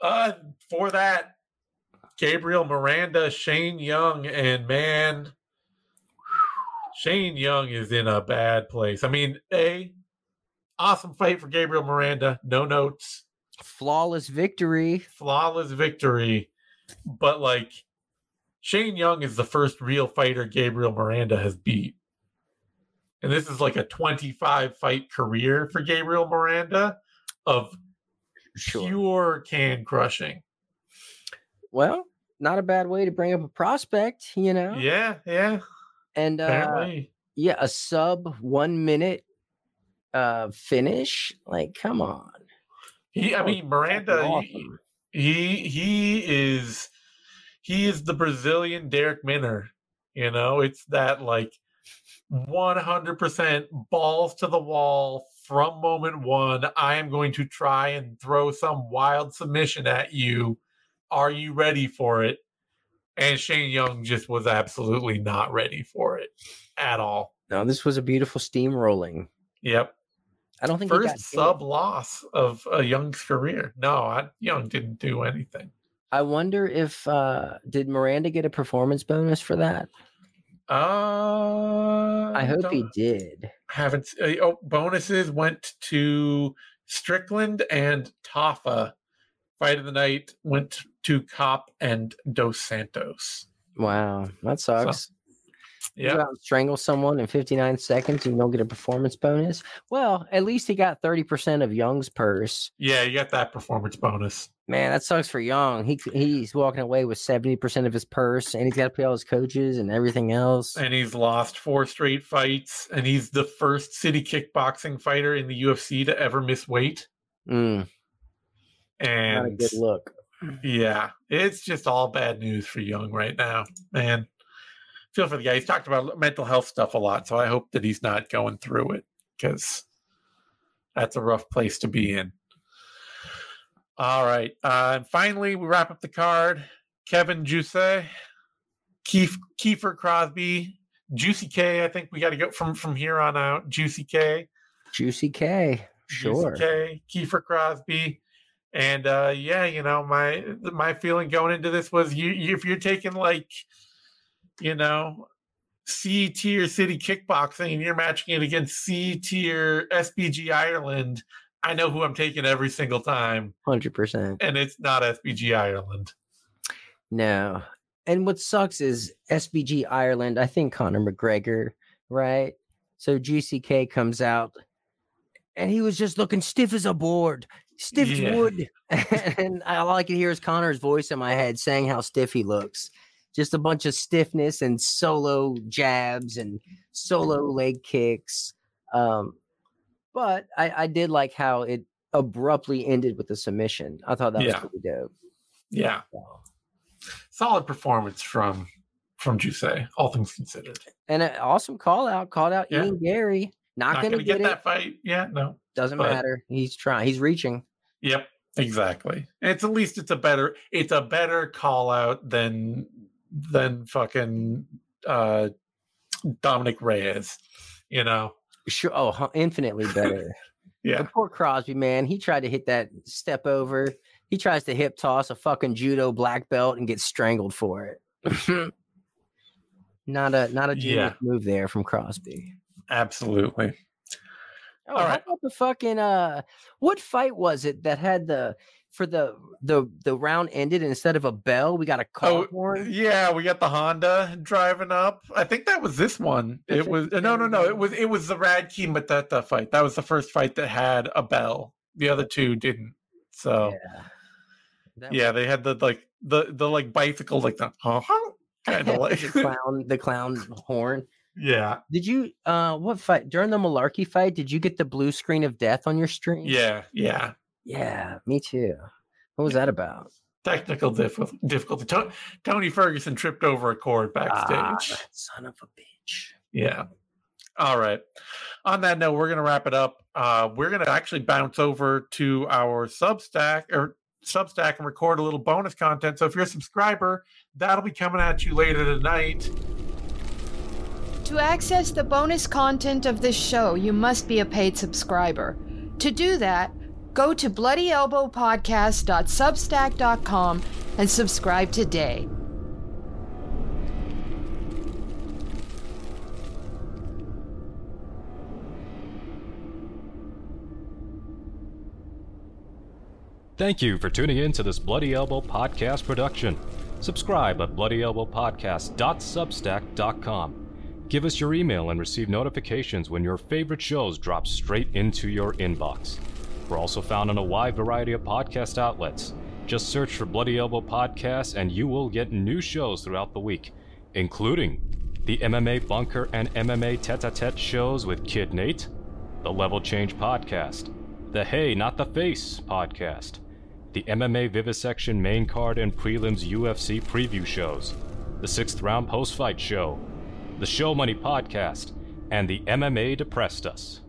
uh, for that, Gabriel Miranda, Shane Young, and man, Shane Young is in a bad place. I mean, a awesome fight for Gabriel Miranda, no notes, flawless victory, flawless victory, but like Shane Young is the first real fighter Gabriel Miranda has beat and this is like a 25 fight career for Gabriel Miranda of sure. pure can crushing. Well, not a bad way to bring up a prospect, you know. Yeah, yeah. And uh, yeah, a sub one minute uh finish. Like, come on. He, I mean, Miranda. Awesome. He, he he is he is the Brazilian Derek Minner. You know, it's that like 100% balls to the wall from moment one. I am going to try and throw some wild submission at you. Are you ready for it? And Shane Young just was absolutely not ready for it at all. No, this was a beautiful steamrolling. Yep. I don't think first sub loss of a Young's career. No, I, Young didn't do anything. I wonder if uh did Miranda get a performance bonus for that? Uh, I hope he did. Haven't. Uh, oh, bonuses went to Strickland and Tafa. Fight of the night went to Kape and Dos Santos. Wow, that sucks. So, yeah, strangle someone in 59 seconds and you don't get a performance bonus. Well, at least he got 30% of Young's purse. Yeah, you got that performance bonus. Man, that sucks for Young. He he's walking away with 70% of his purse and he's got to pay all his coaches and everything else. And he's lost four straight fights and he's the first city kickboxing fighter in the UFC to ever miss weight. Mm. And Not a good look. Yeah, it's just all bad news for Young right now, man feel for the guy. He's talked about mental health stuff a lot, so I hope that he's not going through it because that's a rough place to be in. All right, uh, and finally we wrap up the card. Kevin Juice, Keith, Kiefer Crosby, Juicy K. I think we got to go from from here on out. Juicy K. Juicy K. Sure. Juicy K. Kiefer Crosby. And uh, yeah, you know my my feeling going into this was you, you if you're taking like you know, C tier city kickboxing and you're matching it against C tier SBG Ireland, I know who I'm taking every single time. 100%. And it's not SBG Ireland. No. And what sucks is SBG Ireland, I think Conor McGregor, right? So GCK comes out and he was just looking stiff as a board, stiff yeah. wood. *laughs* and all I can hear is Conor's voice in my head saying how stiff he looks just a bunch of stiffness and solo jabs and solo leg kicks. Um, but I, I did like how it abruptly ended with a submission. I thought that yeah. was pretty dope. Yeah. Solid performance from from Jousset, all things considered. And an awesome call out. Called out Yeah. Ian Garry. Not, Not gonna, going to get, get that fight. Yeah, no. Doesn't but- matter. He's trying. He's reaching. Yep, exactly. And it's at least it's a better it's a better call out than than fucking uh Dominick Reyes, you know. Sure. Oh, infinitely better. *laughs* Yeah. But poor Crosby, man. He tried to hit that step over. He tries to hip toss a fucking judo black belt and gets strangled for it. *laughs* not a not a genius Yeah. move there from Crosby. Absolutely. Oh, All how right. about the fucking uh what fight was it that had the for the the the round ended and instead of a bell, we got a car Oh, horn? Yeah, we got the Honda driving up. I think that was this one. It was no, no, no. It was it was the Radke Mathetha fight. That was the first fight that had a bell. The other two didn't. So Yeah. Yeah, they had the like the the like bicycle like the kind of *laughs* like the clown the clown horn. yeah Did you uh what fight during the Mullarkey fight? Did you get the blue screen of death on your stream? yeah yeah Yeah, me too. What was that about? technical difficulty. Tony Ferguson tripped over a cord backstage. Ah, that son of a bitch. Yeah. All right. On that note, we're going to wrap it up. Uh, we're going to actually bounce over to our Substack or Substack and record a little bonus content. So if you're a subscriber, that'll be coming at you later tonight. To access the bonus content of this show, you must be a paid subscriber. To do that, go to bloodyelbowpodcast.substack.com and subscribe today. Thank you for tuning in to this Bloody Elbow podcast production. Subscribe at bloodyelbowpodcast.substack.com. Give us your email and receive notifications when your favorite shows drop straight into your inbox. We're also found on a wide variety of podcast outlets. Just search for Bloody Elbow Podcast and you will get new shows throughout the week, including the MMA Bunker and MMA Tete a Tete shows with Kid Nate, the Level Change Podcast, the Hey Not the Face Podcast, the MMA Vivisection main card and prelims UFC preview shows, the Sixth Round Post Fight Show, the Show Money Podcast, and the MMA Depressed Us.